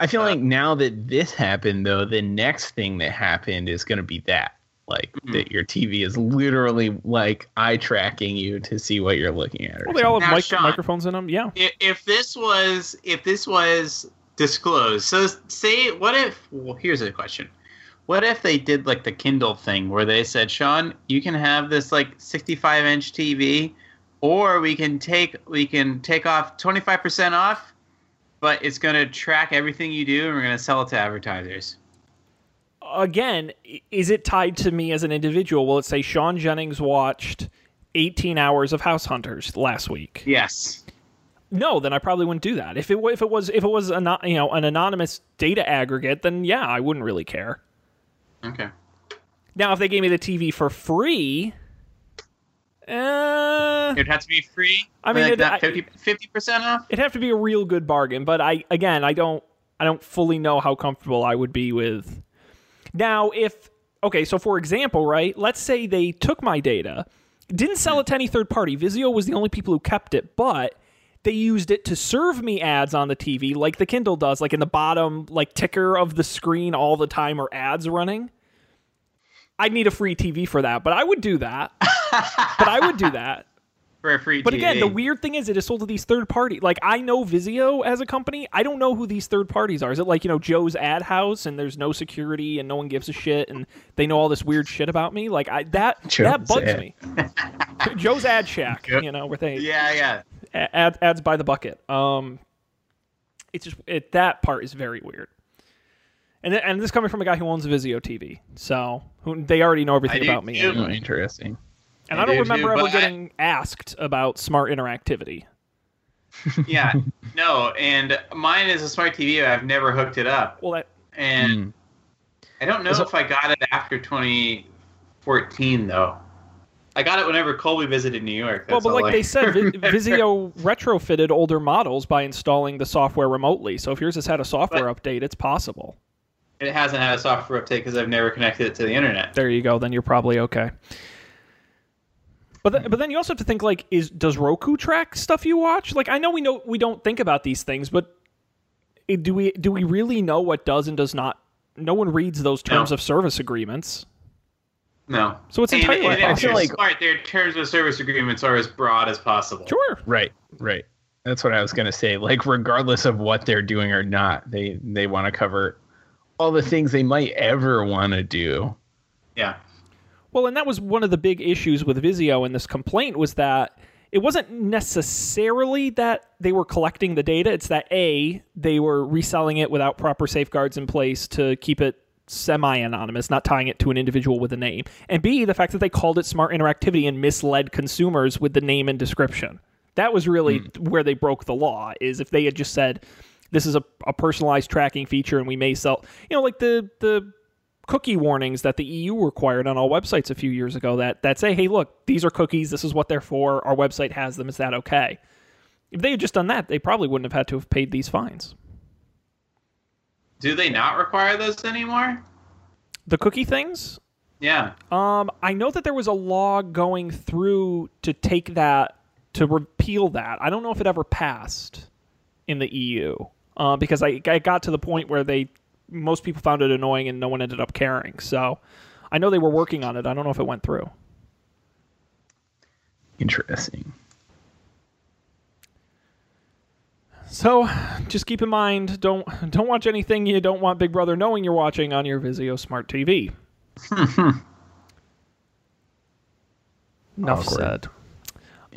I feel uh, like now that this happened, though, the next thing that happened is going to be that. Like, Mhm. that your TV is literally like eye tracking you to see what you're looking at. Well, they all have Now, mic- Sean- microphones in them. Yeah. If, if this was if this was disclosed, so say what if? Well, here's a question. What if they did like the Kindle thing where they said, Sean, you can have this like 65 inch TV, or we can take we can take off 25 percent off, but it's going to track everything you do, and we're going to sell it to advertisers. Again, is it tied to me as an individual? Will it say Sean Jennings watched 18 hours of House Hunters last week? Yes. No, then I probably wouldn't do that. If it if it was if it was an you know an anonymous data aggregate, then yeah, I wouldn't really care. Okay. Now, if they gave me the TV for free, uh, It'd have to be free. I mean, like it- not 50 percent off. it'd have to be a real good bargain. But I again, I don't I don't fully know how comfortable I would be with. Now, if okay, so for example, right? Let's say they took my data, didn't sell it to any third party. Vizio was the only people who kept it, but they used it to serve me ads on the TV, like the Kindle does, like in the bottom like ticker of the screen all the time are ads running. I'd need a free TV for that, but I would do that. [LAUGHS] but I would do that. For a free But again, the weird thing is it is sold to these third party. Like I know Vizio as a company. I don't know who these third parties are. Is it like, you know, Joe's ad house and there's no security and no one gives a shit and they know all this weird shit about me? Like I that [LAUGHS] that bugs ad. me. [LAUGHS] Joe's ad shack, Yep. you know, where they Yeah, yeah. a- ad, ads by the bucket. Um it's just it that part is very weird. And th- and this is coming from a guy who owns a Vizio TV. So, who they already know everything I do about me. anyway. Oh, interesting. And I I don't do remember too, ever but I- getting asked about smart interactivity. [LAUGHS] yeah, no, and mine is a smart TV. I've never hooked it up, Well, that and Mm. I don't know So- if I got it after 2014 though. I got it whenever Colby visited New York. Well, but like I they said, Vi- [LAUGHS] Vizio retrofitted older models by installing the software remotely. So if yours has had a software update, it's possible. it hasn't had a software update because I've never connected it to the internet. There you go. Then you're probably okay. But th- but then you also have to think like, is does Roku track stuff you watch? Like I know we know we don't think about these things, but do we do we really know what does and does not? No one reads those terms No. of service agreements. No, So it's and, entirely and possible. if you're like- smart, their terms of service agreements are as broad as possible. Sure. Right, right. That's what I was gonna say. Like, regardless of what they're doing or not, they they want to cover all the things they might ever want to do. Yeah. Well, and that was one of the big issues with Vizio in this complaint was that it wasn't necessarily that they were collecting the data. It's that A, they were reselling it without proper safeguards in place to keep it semi anonymous, not tying it to an individual with a name. And B, the fact that they called it smart interactivity and misled consumers with the name and description. That was really hmm. where they broke the law. Is if they had just said, "This is a, a personalized tracking feature, and we may sell," you know, like the the cookie warnings that the EU required on all websites a few years ago that that say, "Hey, look, these are cookies. This is what they're for. Our website has them. Is that okay?" If they had just done that, they probably wouldn't have had to have paid these fines. Do they not require those anymore? The cookie things, Yeah. Um, I know that there was a law going through to take that to repeal that. I don't know if it ever passed in the EU uh, because I, I got to the point where they most people found it annoying and no one ended up caring. So I know they were working on it. I don't know if it went through. Interesting. So just keep in mind don't don't watch anything you don't want Big Brother knowing you're watching on your Vizio Smart TV. [LAUGHS] Enough Awkward. said.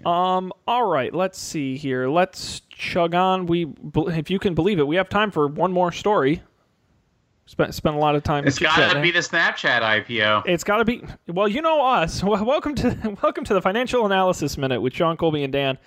Um. All right. Let's see here. Let's chug on. We, if you can believe it, we have time for one more story. Spent spent a lot of time. It's got to be the Snapchat IPO. It's got to be. Well, you know us. [LAUGHS] Well, welcome to welcome to the financial analysis minute with John Colby and Dan.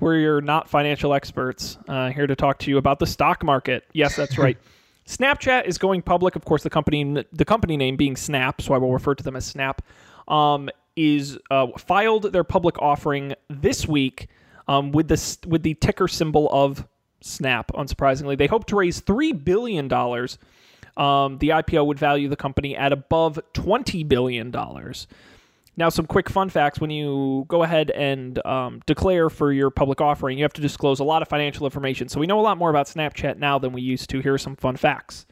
We're your not financial experts uh, here to talk to you about the stock market. Yes, that's right. [LAUGHS] Snapchat is going public. Of course, the company the company name being Snap, so I will refer to them as Snap. Um, is uh, filed their public offering this week um, with the with the ticker symbol of Snap. Unsurprisingly, they hope to raise three billion dollars um, the IPO would value the company at above $20 billion. Now, some quick fun facts. When you go ahead and um, declare for your public offering, you have to disclose a lot of financial information. So we know a lot more about Snapchat now than we used to. Here are some fun facts.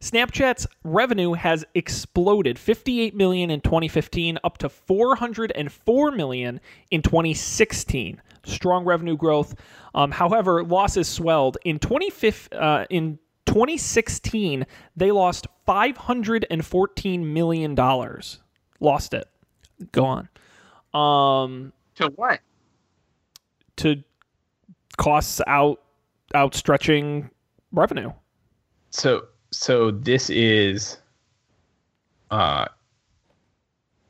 Snapchat's revenue has exploded 58 million in 2015 up to 404 million in 2016. Strong revenue growth. Um, however, losses swelled in 2015. Uh, in 2016, they lost 514 million dollars. Lost it. Go on. Um, To what? to costs out outstretching revenue. So so this is uh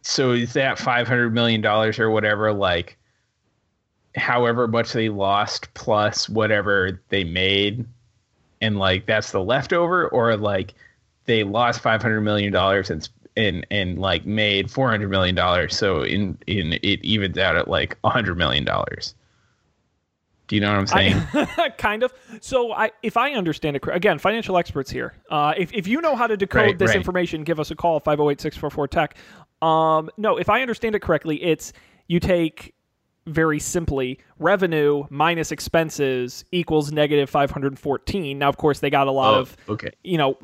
so is that 500 million dollars or whatever like however much they lost plus whatever they made and like that's the leftover or like they lost 500 million dollars and and and like made 400 million dollars so in in it evens out at like 100 million dollars do you know what i'm saying I, [LAUGHS] kind of. So, I, if I understand it, again, financial experts here. Uh, if, if you know how to decode Right, this right. information, give us a call 508 644 Tech. Um, no, if I understand it correctly, it's you take very simply revenue minus expenses equals negative 514. Now, of course, they got a lot Oh, of okay you know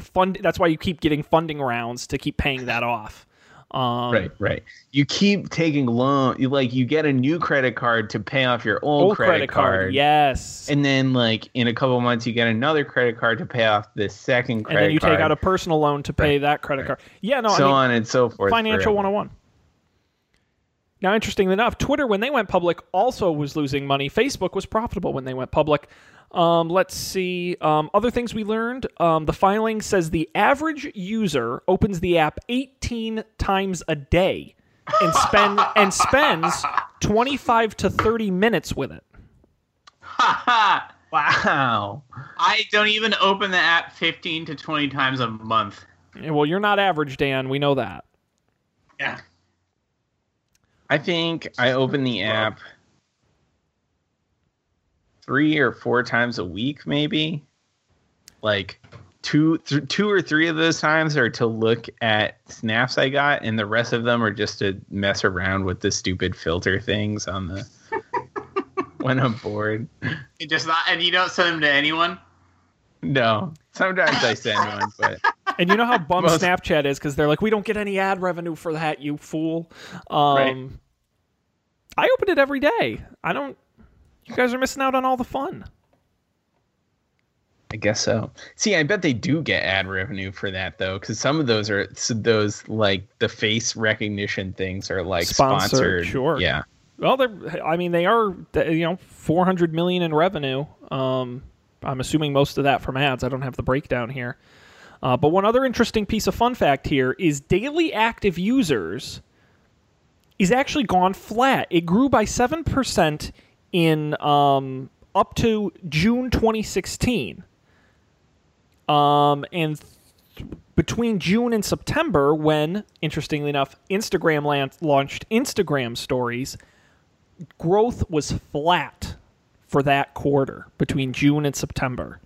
fund. That's why you keep getting funding rounds to keep paying that off. Um, Right, right. You keep taking loan. You like you get a new credit card to pay off your old, Old credit, card, yes. and then like in a couple months you get another credit card to pay off the second credit and then you card. take out a personal loan to pay that credit card. Yeah, no, I so mean, on and so forth. financial forever. 101 now interestingly enough twitter when they went public also was losing money facebook was profitable when they went public um, let's see um, other things we learned um, the filing says the average user opens the app 18 times a day and spend and spends 25 to 30 minutes with it Haha. [LAUGHS] Wow. I don't even open the app 15 to 20 times a month. Yeah, well you're not average dan we know that Yeah. I think I open the app three or four times a week, maybe. Like two, th- two or three of those times are to look at snaps I got, and the rest of them are just to mess around with the stupid filter things on the [LAUGHS] when I'm bored. It just not, and you don't send them to anyone. No, sometimes I send one, but And you know how bummed [LAUGHS] Most- Snapchat is because they're like, we don't get any ad revenue for that, you fool. Um, Right. I open it every day. I don't. You guys are missing out on all the fun. I guess so. See, I bet they do get ad revenue for that though, because some of those are those like the face recognition things are like Sponsored, sponsored. sure. Yeah. Well, they're. I mean, they are. You know, four hundred million in revenue. Um, I'm assuming most of that from ads. I don't have the breakdown here. Uh, but one other interesting piece of fun fact here is daily active users is actually gone flat. It grew by 7% in um, up to June 2016. Um, and th- between June and September, when, interestingly enough, Instagram launched Instagram stories, growth was flat for that quarter between June and September.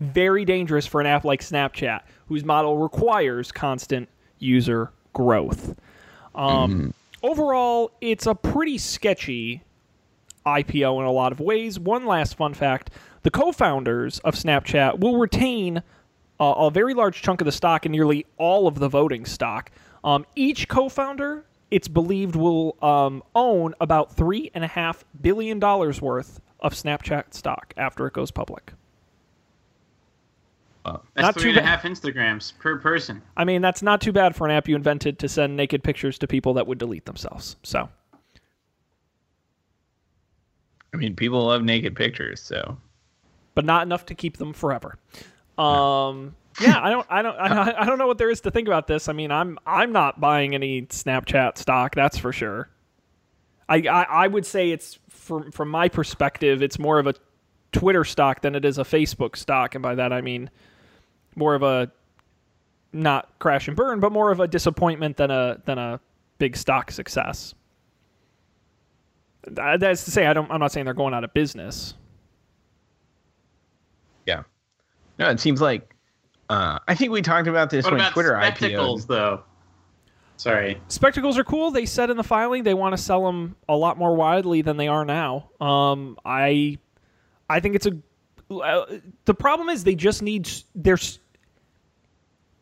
Very dangerous for an app like Snapchat, whose model requires constant user growth. Um, Overall, it's a pretty sketchy IPO in a lot of ways. One last fun fact the co founders of Snapchat will retain uh, a very large chunk of the stock and nearly all of the voting stock. Um, each co founder, it's believed, will um, own about $3.5 billion worth of Snapchat stock after it goes public. That's Not three too and a half Instagrams per person. I mean, that's not too bad for an app you invented to send naked pictures to people that would delete themselves. So, I mean, people love naked pictures, so but not enough to keep them forever. Um, yeah, I don't, I don't, I don't, I don't know what there is to think about this. I mean, I'm, I'm not buying any Snapchat stock, that's for sure. I, I, I would say it's from, from my perspective, it's more of a Twitter stock than it is a Facebook stock, and by that I mean more of a not crash and burn, but more of a disappointment than a than a big stock success. That's to say, I don't. I'm not saying they're going out of business. yeah. No, it seems like uh, I think we talked about this What when about Twitter spectacles, IPO'd. though? Sorry. Spectacles are cool. They said in the filing they want to sell them a lot more widely than they are now. Um, I, I think it's a. Uh, the problem is they just need there's.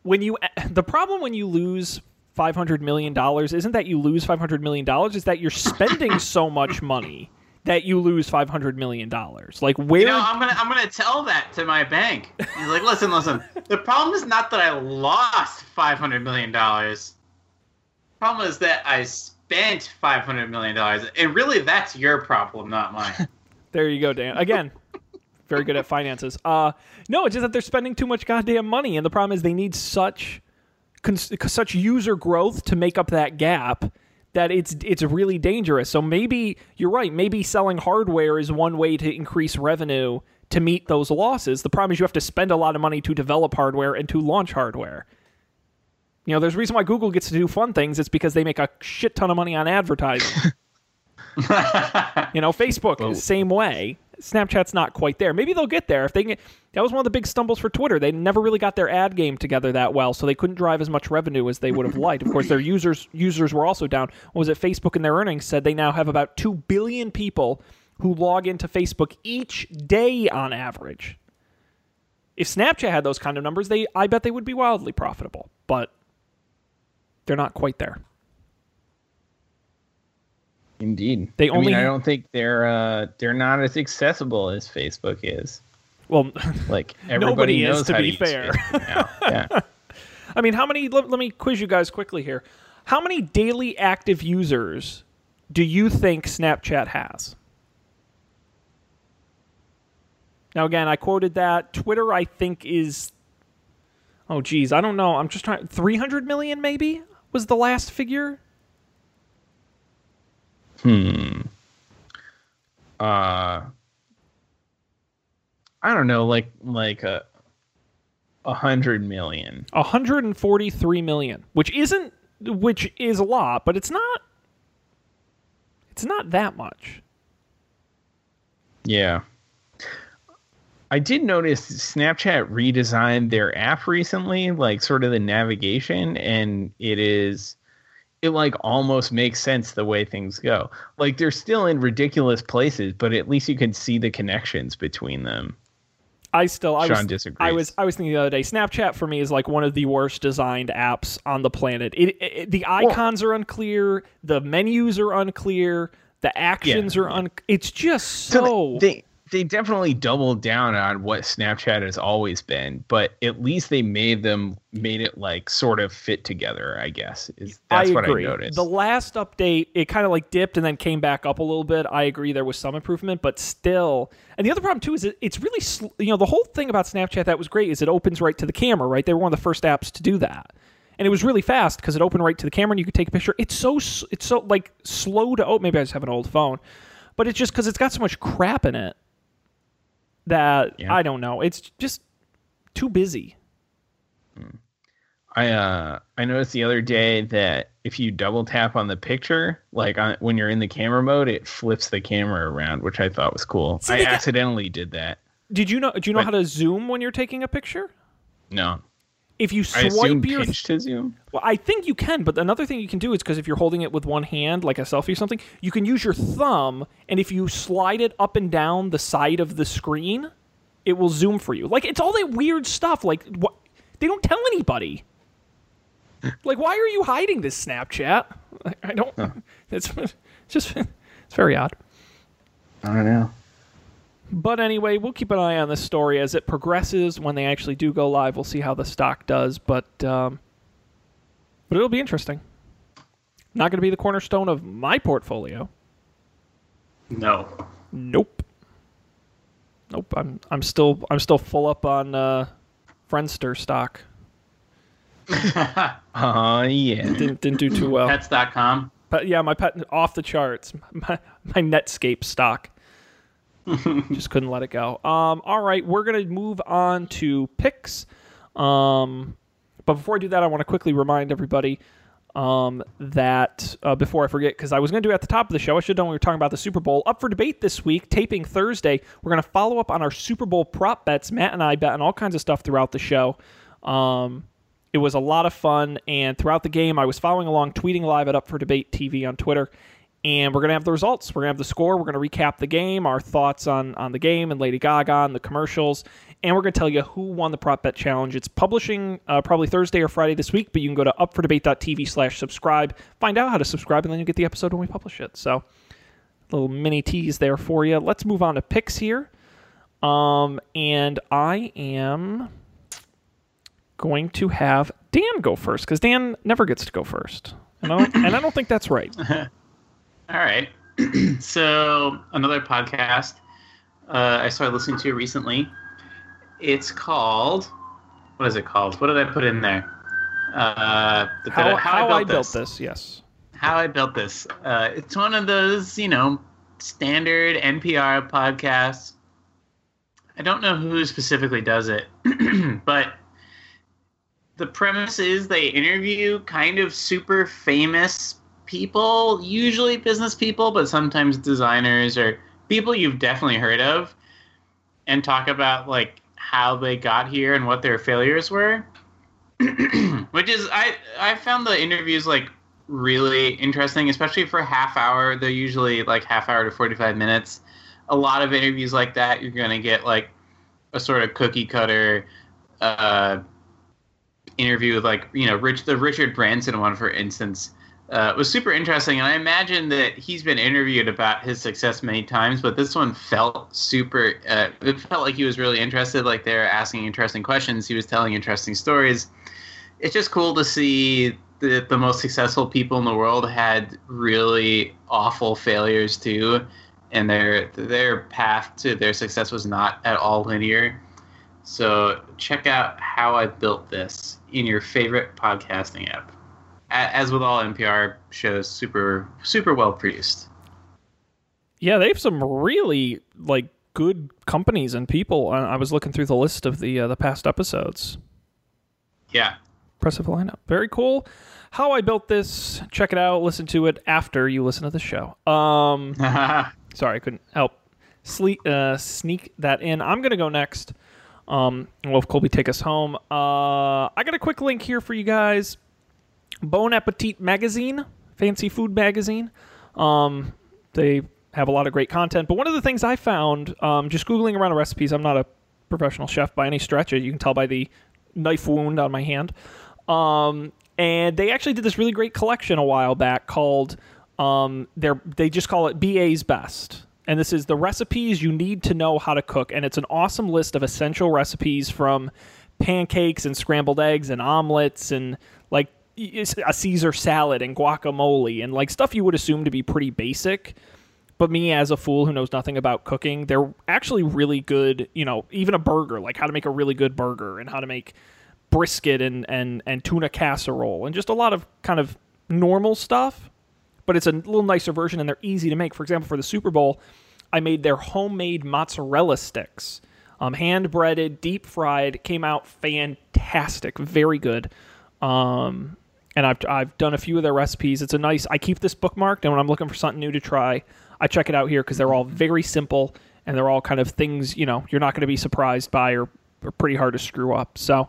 When you [LAUGHS] the problem when you lose five hundred million dollars isn't that you lose five hundred million dollars is that you're spending [COUGHS] so much money that you lose five hundred million dollars. Like where You know, I'm gonna I'm gonna tell that to my bank. He's like, listen, listen. The problem is not that I lost five hundred million dollars. The problem is that I spent five hundred million dollars, and really, that's your problem, not mine. [LAUGHS] There you go, Dan. Again, very good at finances. Uh, no, it's just that they're spending too much goddamn money, and the problem is they need such cons- such user growth to make up that gap that it's it's really dangerous. So maybe you're right. Maybe selling hardware is one way to increase revenue to meet those losses. The problem is you have to spend a lot of money to develop hardware and to launch hardware. You know, there's a reason why Google gets to do fun things. It's because they make a shit ton of money on advertising. [LAUGHS] You know, Facebook Well- same way. Snapchat's not quite there. Maybe they'll get there if they can. That was one of the big stumbles for Twitter. They never really got their ad game together that well, so they couldn't drive as much revenue as they would have liked. Of course, their [LAUGHS] users users were also down. What was it? Facebook in their earnings said they now have about two billion people who log into Facebook each day on average. If Snapchat had those kind of numbers, they I bet they would be wildly profitable, but they're not quite there. Indeed. They I only mean, I don't think they're uh, they're not as accessible as Facebook is. Well, [LAUGHS] Like [LAUGHS] Nobody everybody is, knows to how be use fair. [LAUGHS] Yeah. I mean, how many? Let, let me quiz you guys quickly here. How many daily active users do you think Snapchat has? Now, again, I quoted that. Twitter, I think, is. Oh, geez. I don't know. I'm just trying. 300 million, maybe, was the last figure? Uh I don't know, like like a a hundred million, a hundred and forty three million, which isn't. Which is a lot, but it's not. It's not that much. Yeah. I did notice Snapchat redesigned their app recently, like sort of the navigation, and it is it like almost makes sense the way things go. Like they're still in ridiculous places, but at least you can see the connections between them. I still I Sean was disagrees. I was I was thinking the other day. Snapchat for me is like one of the worst designed apps on the planet. It, it, the icons are unclear, the menus are unclear, the actions are un. It's just so. So they they definitely doubled down on what Snapchat has always been, but at least they made them made it like sort of fit together. I guess is that's I what. I noticed. The last update, it kind of like dipped and then came back up a little bit. I agree there was some improvement, but still. And the other problem too is it, it's really sl- you know the whole thing about Snapchat that was great is it opens right to the camera. Right, they were one of the first apps to do that. and it was really fast because it opened right to the camera and you could take a picture. It's so it's so like slow to open. Maybe I just have an old phone, but it's just because it's got so much crap in it that Yeah. I don't know. It's just too busy. I uh I noticed the other day that if you double tap on the picture, like on, when you're in the camera mode, it flips the camera around, which I thought was cool. See, I they got- accidentally did that. Did you know? Do you know But- how to zoom when you're taking a picture? No, If you I assume swipe your pinch to zoom. Well, I think you can, but another thing you can do is because if you're holding it with one hand, like a selfie or something, you can use your thumb, and if you slide it up and down the side of the screen, it will zoom for you. Like it's all that weird stuff. Like what they don't tell anybody. like why are you hiding this Snapchat? I, I don't. [LAUGHS] It's, it's just it's very odd. I don't know. But anyway, we'll keep an eye on this story as it progresses. When they actually do go live, we'll see how the stock does. But um, but it'll be interesting. Not going to be the cornerstone of my portfolio. No. Nope. Nope. I'm I'm still I'm still full up on uh, Friendster stock. Oh [LAUGHS] yeah. Didn't didn't do too well. Pets.com. But yeah, my pet off the charts. [LAUGHS] My, my Netscape stock. [LAUGHS] Just couldn't let it go. Um, all right, we're gonna move on to picks. Um, but before I do that, I want to quickly remind everybody um, that uh, before I forget, because I was going to do it at the top of the show, I should have done we were talking about the Super Bowl. Up for debate this week, taping Thursday. We're going to follow up on our Super Bowl prop bets. Matt and I bet on all kinds of stuff throughout the show. Um, it was a lot of fun, and throughout the game, I was following along, tweeting live at Up for Debate TV on Twitter. And we're gonna have the results. We're gonna have the score. We're gonna recap the game, our thoughts on on the game, and Lady Gaga and the commercials. And we're gonna tell you who won the prop bet challenge. It's publishing uh, probably Thursday or Friday this week, but you can go to upfordebate.tv slash subscribe, find out how to subscribe, and then you get the episode when we publish it. So, little mini tease there for you. Let's move on to picks here. Um, and I am going to have Dan go first because Dan never gets to go first, don't, and I don't think that's right. [LAUGHS] All right. [CLEARS THROAT] so another podcast uh, I started listening to recently. It's called. What is it called? What did I put in there? Uh, the- How, how, I, built this. this, yes. How I built this. Uh, it's one of those, you know, standard NPR podcasts. I don't know who specifically does it, [CLEARS THROAT] but the premise is they interview kind of super famous people, usually business people, but sometimes designers or people you've definitely heard of, and talk about like how they got here and what their failures were. [CLEARS THROAT] Which is I I found the interviews like really interesting, especially for half hour. They're usually like half hour to forty five minutes. A lot of interviews like that, you're gonna get like a sort of cookie cutter uh, interview with like you know Rich the Richard Branson one for instance uh, was super interesting, and I imagine that he's been interviewed about his success many times, but this one felt super. Uh, it felt like he was really interested. Like they're asking interesting questions. He was telling interesting stories. It's just cool to see that the most successful people in the world had really awful failures too, and their their path to their success was not at all linear. So check out how I built this in your favorite podcasting app as with all NPR shows, super super well produced. Yeah, they have some really like good companies and people. I was looking through the list of the uh, the past episodes. Yeah, Impressive lineup. Very cool. How I built this. Check it out. Listen to it after you listen to the show. Um, [LAUGHS] [LAUGHS] sorry, I couldn't help sleep, uh, sneak that in. I'm gonna go next. Um, we'll have Colby take us home. Uh, I got a quick link here for you guys. Bon Appetit magazine, fancy food magazine. Um, they have a lot of great content. But one of the things I found, um, just googling around recipes, I'm not a professional chef by any stretch. You can tell by the knife wound on my hand. Um, and they actually did this really great collection a while back called um, they just call it BA's Best. And this is the recipes you need to know how to cook. And it's an awesome list of essential recipes from pancakes and scrambled eggs and omelets and a Caesar salad and guacamole and like stuff you would assume to be pretty basic. But me, as a fool who knows nothing about cooking, they're actually really good. You know, even a burger, like how to make a really good burger and how to make brisket and and and tuna casserole and just a lot of kind of normal stuff. But it's a little nicer version, and they're easy to make. For example, for the Super Bowl, I made their homemade mozzarella sticks, um, hand breaded, deep fried. Came out fantastic, very good. Um, and I've I've done a few of their recipes. It's a nice. I keep this bookmarked, and when I'm looking for something new to try, I check it out here because they're all very simple and they're all kind of things you know you're not going to be surprised by or, or pretty hard to screw up. So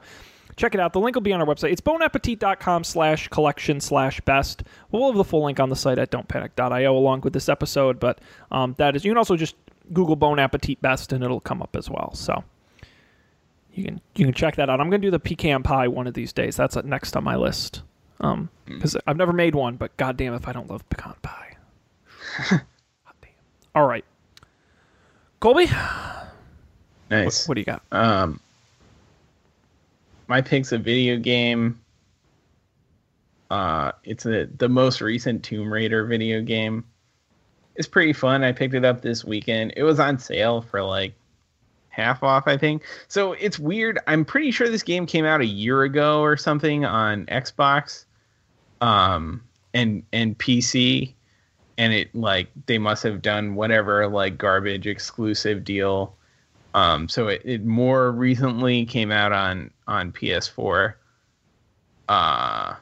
check it out. The link will be on our website. It's bonappetit.com slash collection slash best. We'll have the full link on the site at don'tpanic.io along with this episode, but um, that is, you can also just Google Bon Appetit Best and it'll come up as well. So you can you can check that out. I'm going to do the pecan pie one of these days. That's next on my list. Um, because I've never made one, but goddamn if I don't love pecan pie. [LAUGHS] All right, Colby, Nice. what do you got? Um, my pick's a video game. Uh, it's a, the most recent Tomb Raider video game. It's pretty fun. I picked it up this weekend. It was on sale for like half off, I think. So it's weird. I'm pretty sure this game came out a year ago or something on Xbox, um, and and PC, and it like they must have done whatever like garbage exclusive deal um, so it, it more recently came out on on PS4. Uh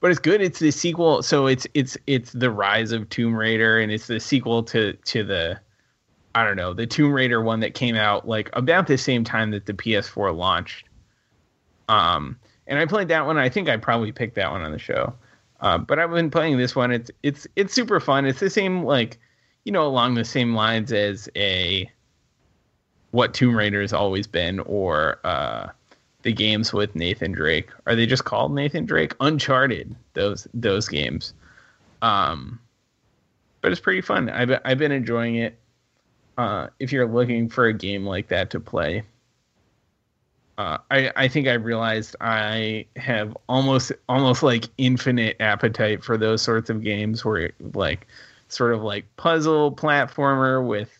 but it's good. It's the sequel. So it's it's it's the rise of Tomb Raider, and it's the sequel to to the I don't know the Tomb Raider one that came out like about the same time that the PS4 launched. Um, and I played that one. I think I probably picked that one on the show. Uh, but I've been playing this one. It's it's it's super fun. It's the same like you know along the same lines as a what Tomb Raider has always been, or uh, the games with Nathan Drake. Are they just called Nathan Drake? Uncharted. Those those games. Um, but it's pretty fun. I've I've been enjoying it. Uh, if you're looking for a game like that to play, uh, I I think I realized I have almost almost like infinite appetite for those sorts of games where like sort of like puzzle platformer with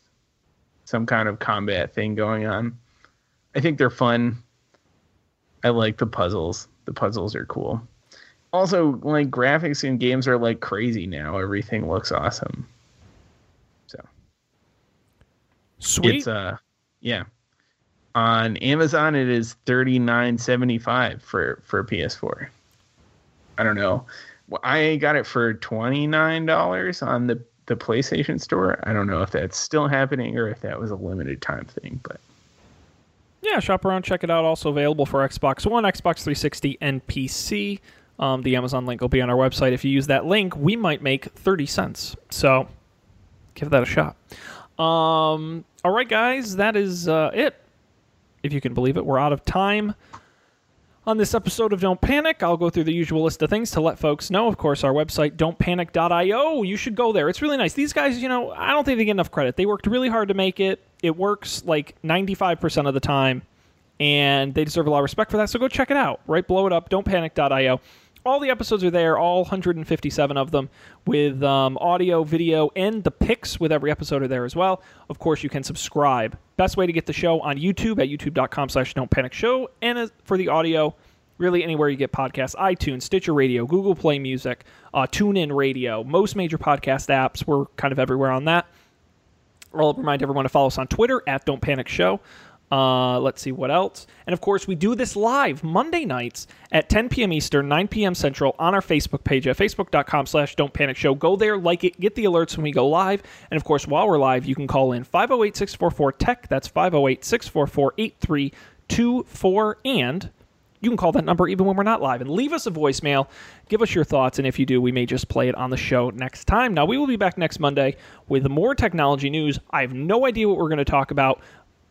some kind of combat thing going on. I think they're fun. I like the puzzles. The puzzles are cool. Also, like graphics in games are like crazy now. Everything looks awesome. So Sweet. it's uh yeah. On Amazon it is thirty nine seventy five for for PS4. I don't know. I got it for twenty nine dollars on the the PlayStation Store. I don't know if that's still happening or if that was a limited time thing, but Yeah, shop around, check it out. Also available for Xbox One, Xbox 360, and PC. Um, the Amazon link will be on our website. If you use that link, we might make 30 cents. So give that a shot. Um, all right, guys, that is uh, it. If you can believe it, we're out of time. On this episode of Don't Panic, I'll go through the usual list of things to let folks know. Of course, our website, don'tpanic.io. You should go there. It's really nice. These guys, you know, I don't think they get enough credit. They worked really hard to make it. It works like 95% of the time, and they deserve a lot of respect for that. So go check it out, right? Blow it up, don'tpanic.io. All the episodes are there, all 157 of them, with um, audio, video, and the pics with every episode are there as well. Of course, you can subscribe. Best way to get the show on YouTube at youtube.com slash don't panic show. And as for the audio, really anywhere you get podcasts, iTunes, Stitcher Radio, Google Play Music, uh, TuneIn Radio, most major podcast apps. We're kind of everywhere on that. I'll remind everyone to follow us on Twitter at Don't Panic Show. Uh, let's see what else. And of course, we do this live Monday nights at 10 p.m. Eastern, 9 p.m. Central on our Facebook page at facebook.com slash don't panic show. Go there, like it, get the alerts when we go live. And of course, while we're live, you can call in 508 644 TECH. That's 508 644 8324. And you can call that number even when we're not live and leave us a voicemail. Give us your thoughts, and if you do, we may just play it on the show next time. Now, we will be back next Monday with more technology news. I have no idea what we're going to talk about,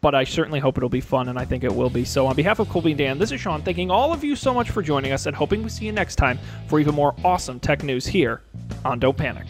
but I certainly hope it'll be fun, and I think it will be. So, on behalf of Colby and Dan, this is Sean, thanking all of you so much for joining us and hoping we see you next time for even more awesome tech news here on Don't Panic.